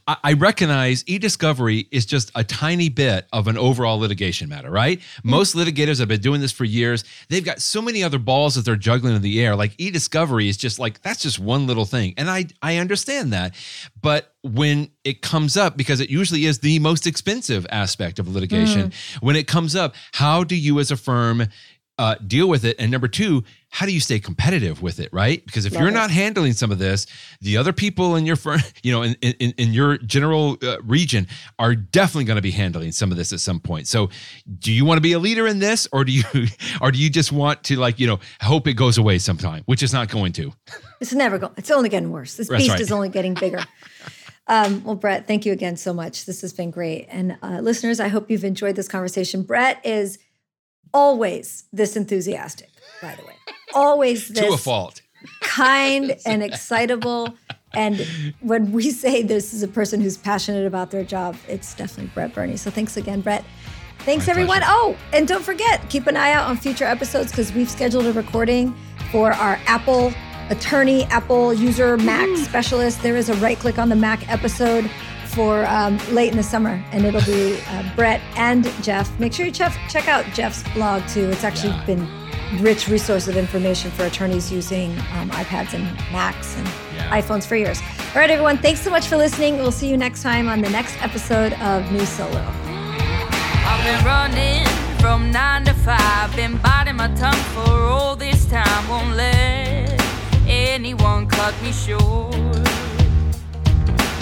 I recognize e-discovery is just a tiny bit of an overall litigation matter, right? Mm-hmm. Most litigators have been doing this for years. They've got so many other balls that they're juggling in the air. Like e-discovery is just like that's just one little thing. And I I understand that. But when it comes up because it usually is the most expensive aspect of litigation, mm. when it comes up, how do you as a firm uh, deal with it? And number two, how do you stay competitive with it, right? Because if Love you're it. not handling some of this, the other people in your firm, you know, in in, in your general uh, region are definitely going to be handling some of this at some point. So, do you want to be a leader in this, or do you, or do you just want to like, you know, hope it goes away sometime, which is not going to? It's never going. It's only getting worse. This beast right. is only getting bigger. Um, well, Brett, thank you again so much. This has been great. And uh, listeners, I hope you've enjoyed this conversation. Brett is always this enthusiastic, by the way. Always this to a fault. Kind and excitable. And when we say this is a person who's passionate about their job, it's definitely Brett Burney. So thanks again, Brett. Thanks, My everyone. Pleasure. Oh, and don't forget, keep an eye out on future episodes because we've scheduled a recording for our Apple attorney, Apple user Mac specialist. There is a right click on the Mac episode for um, late in the summer, and it'll be uh, Brett and Jeff. Make sure you check check out Jeff's blog too. It's actually yeah. been rich resource of information for attorneys using um, iPads and Macs and yeah. iPhones for years. All right, everyone, thanks so much for listening. We'll see you next time on the next episode of New Solo. I've been running from nine to five, been biting my tongue for all this time. Won't let anyone cut me short.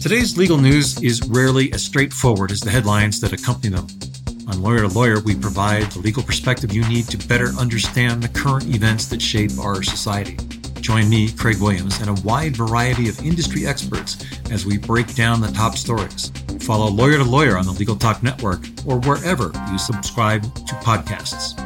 Today's legal news is rarely as straightforward as the headlines that accompany them. On Lawyer to Lawyer, we provide the legal perspective you need to better understand the current events that shape our society. Join me, Craig Williams, and a wide variety of industry experts as we break down the top stories. Follow Lawyer to Lawyer on the Legal Talk Network or wherever you subscribe to podcasts.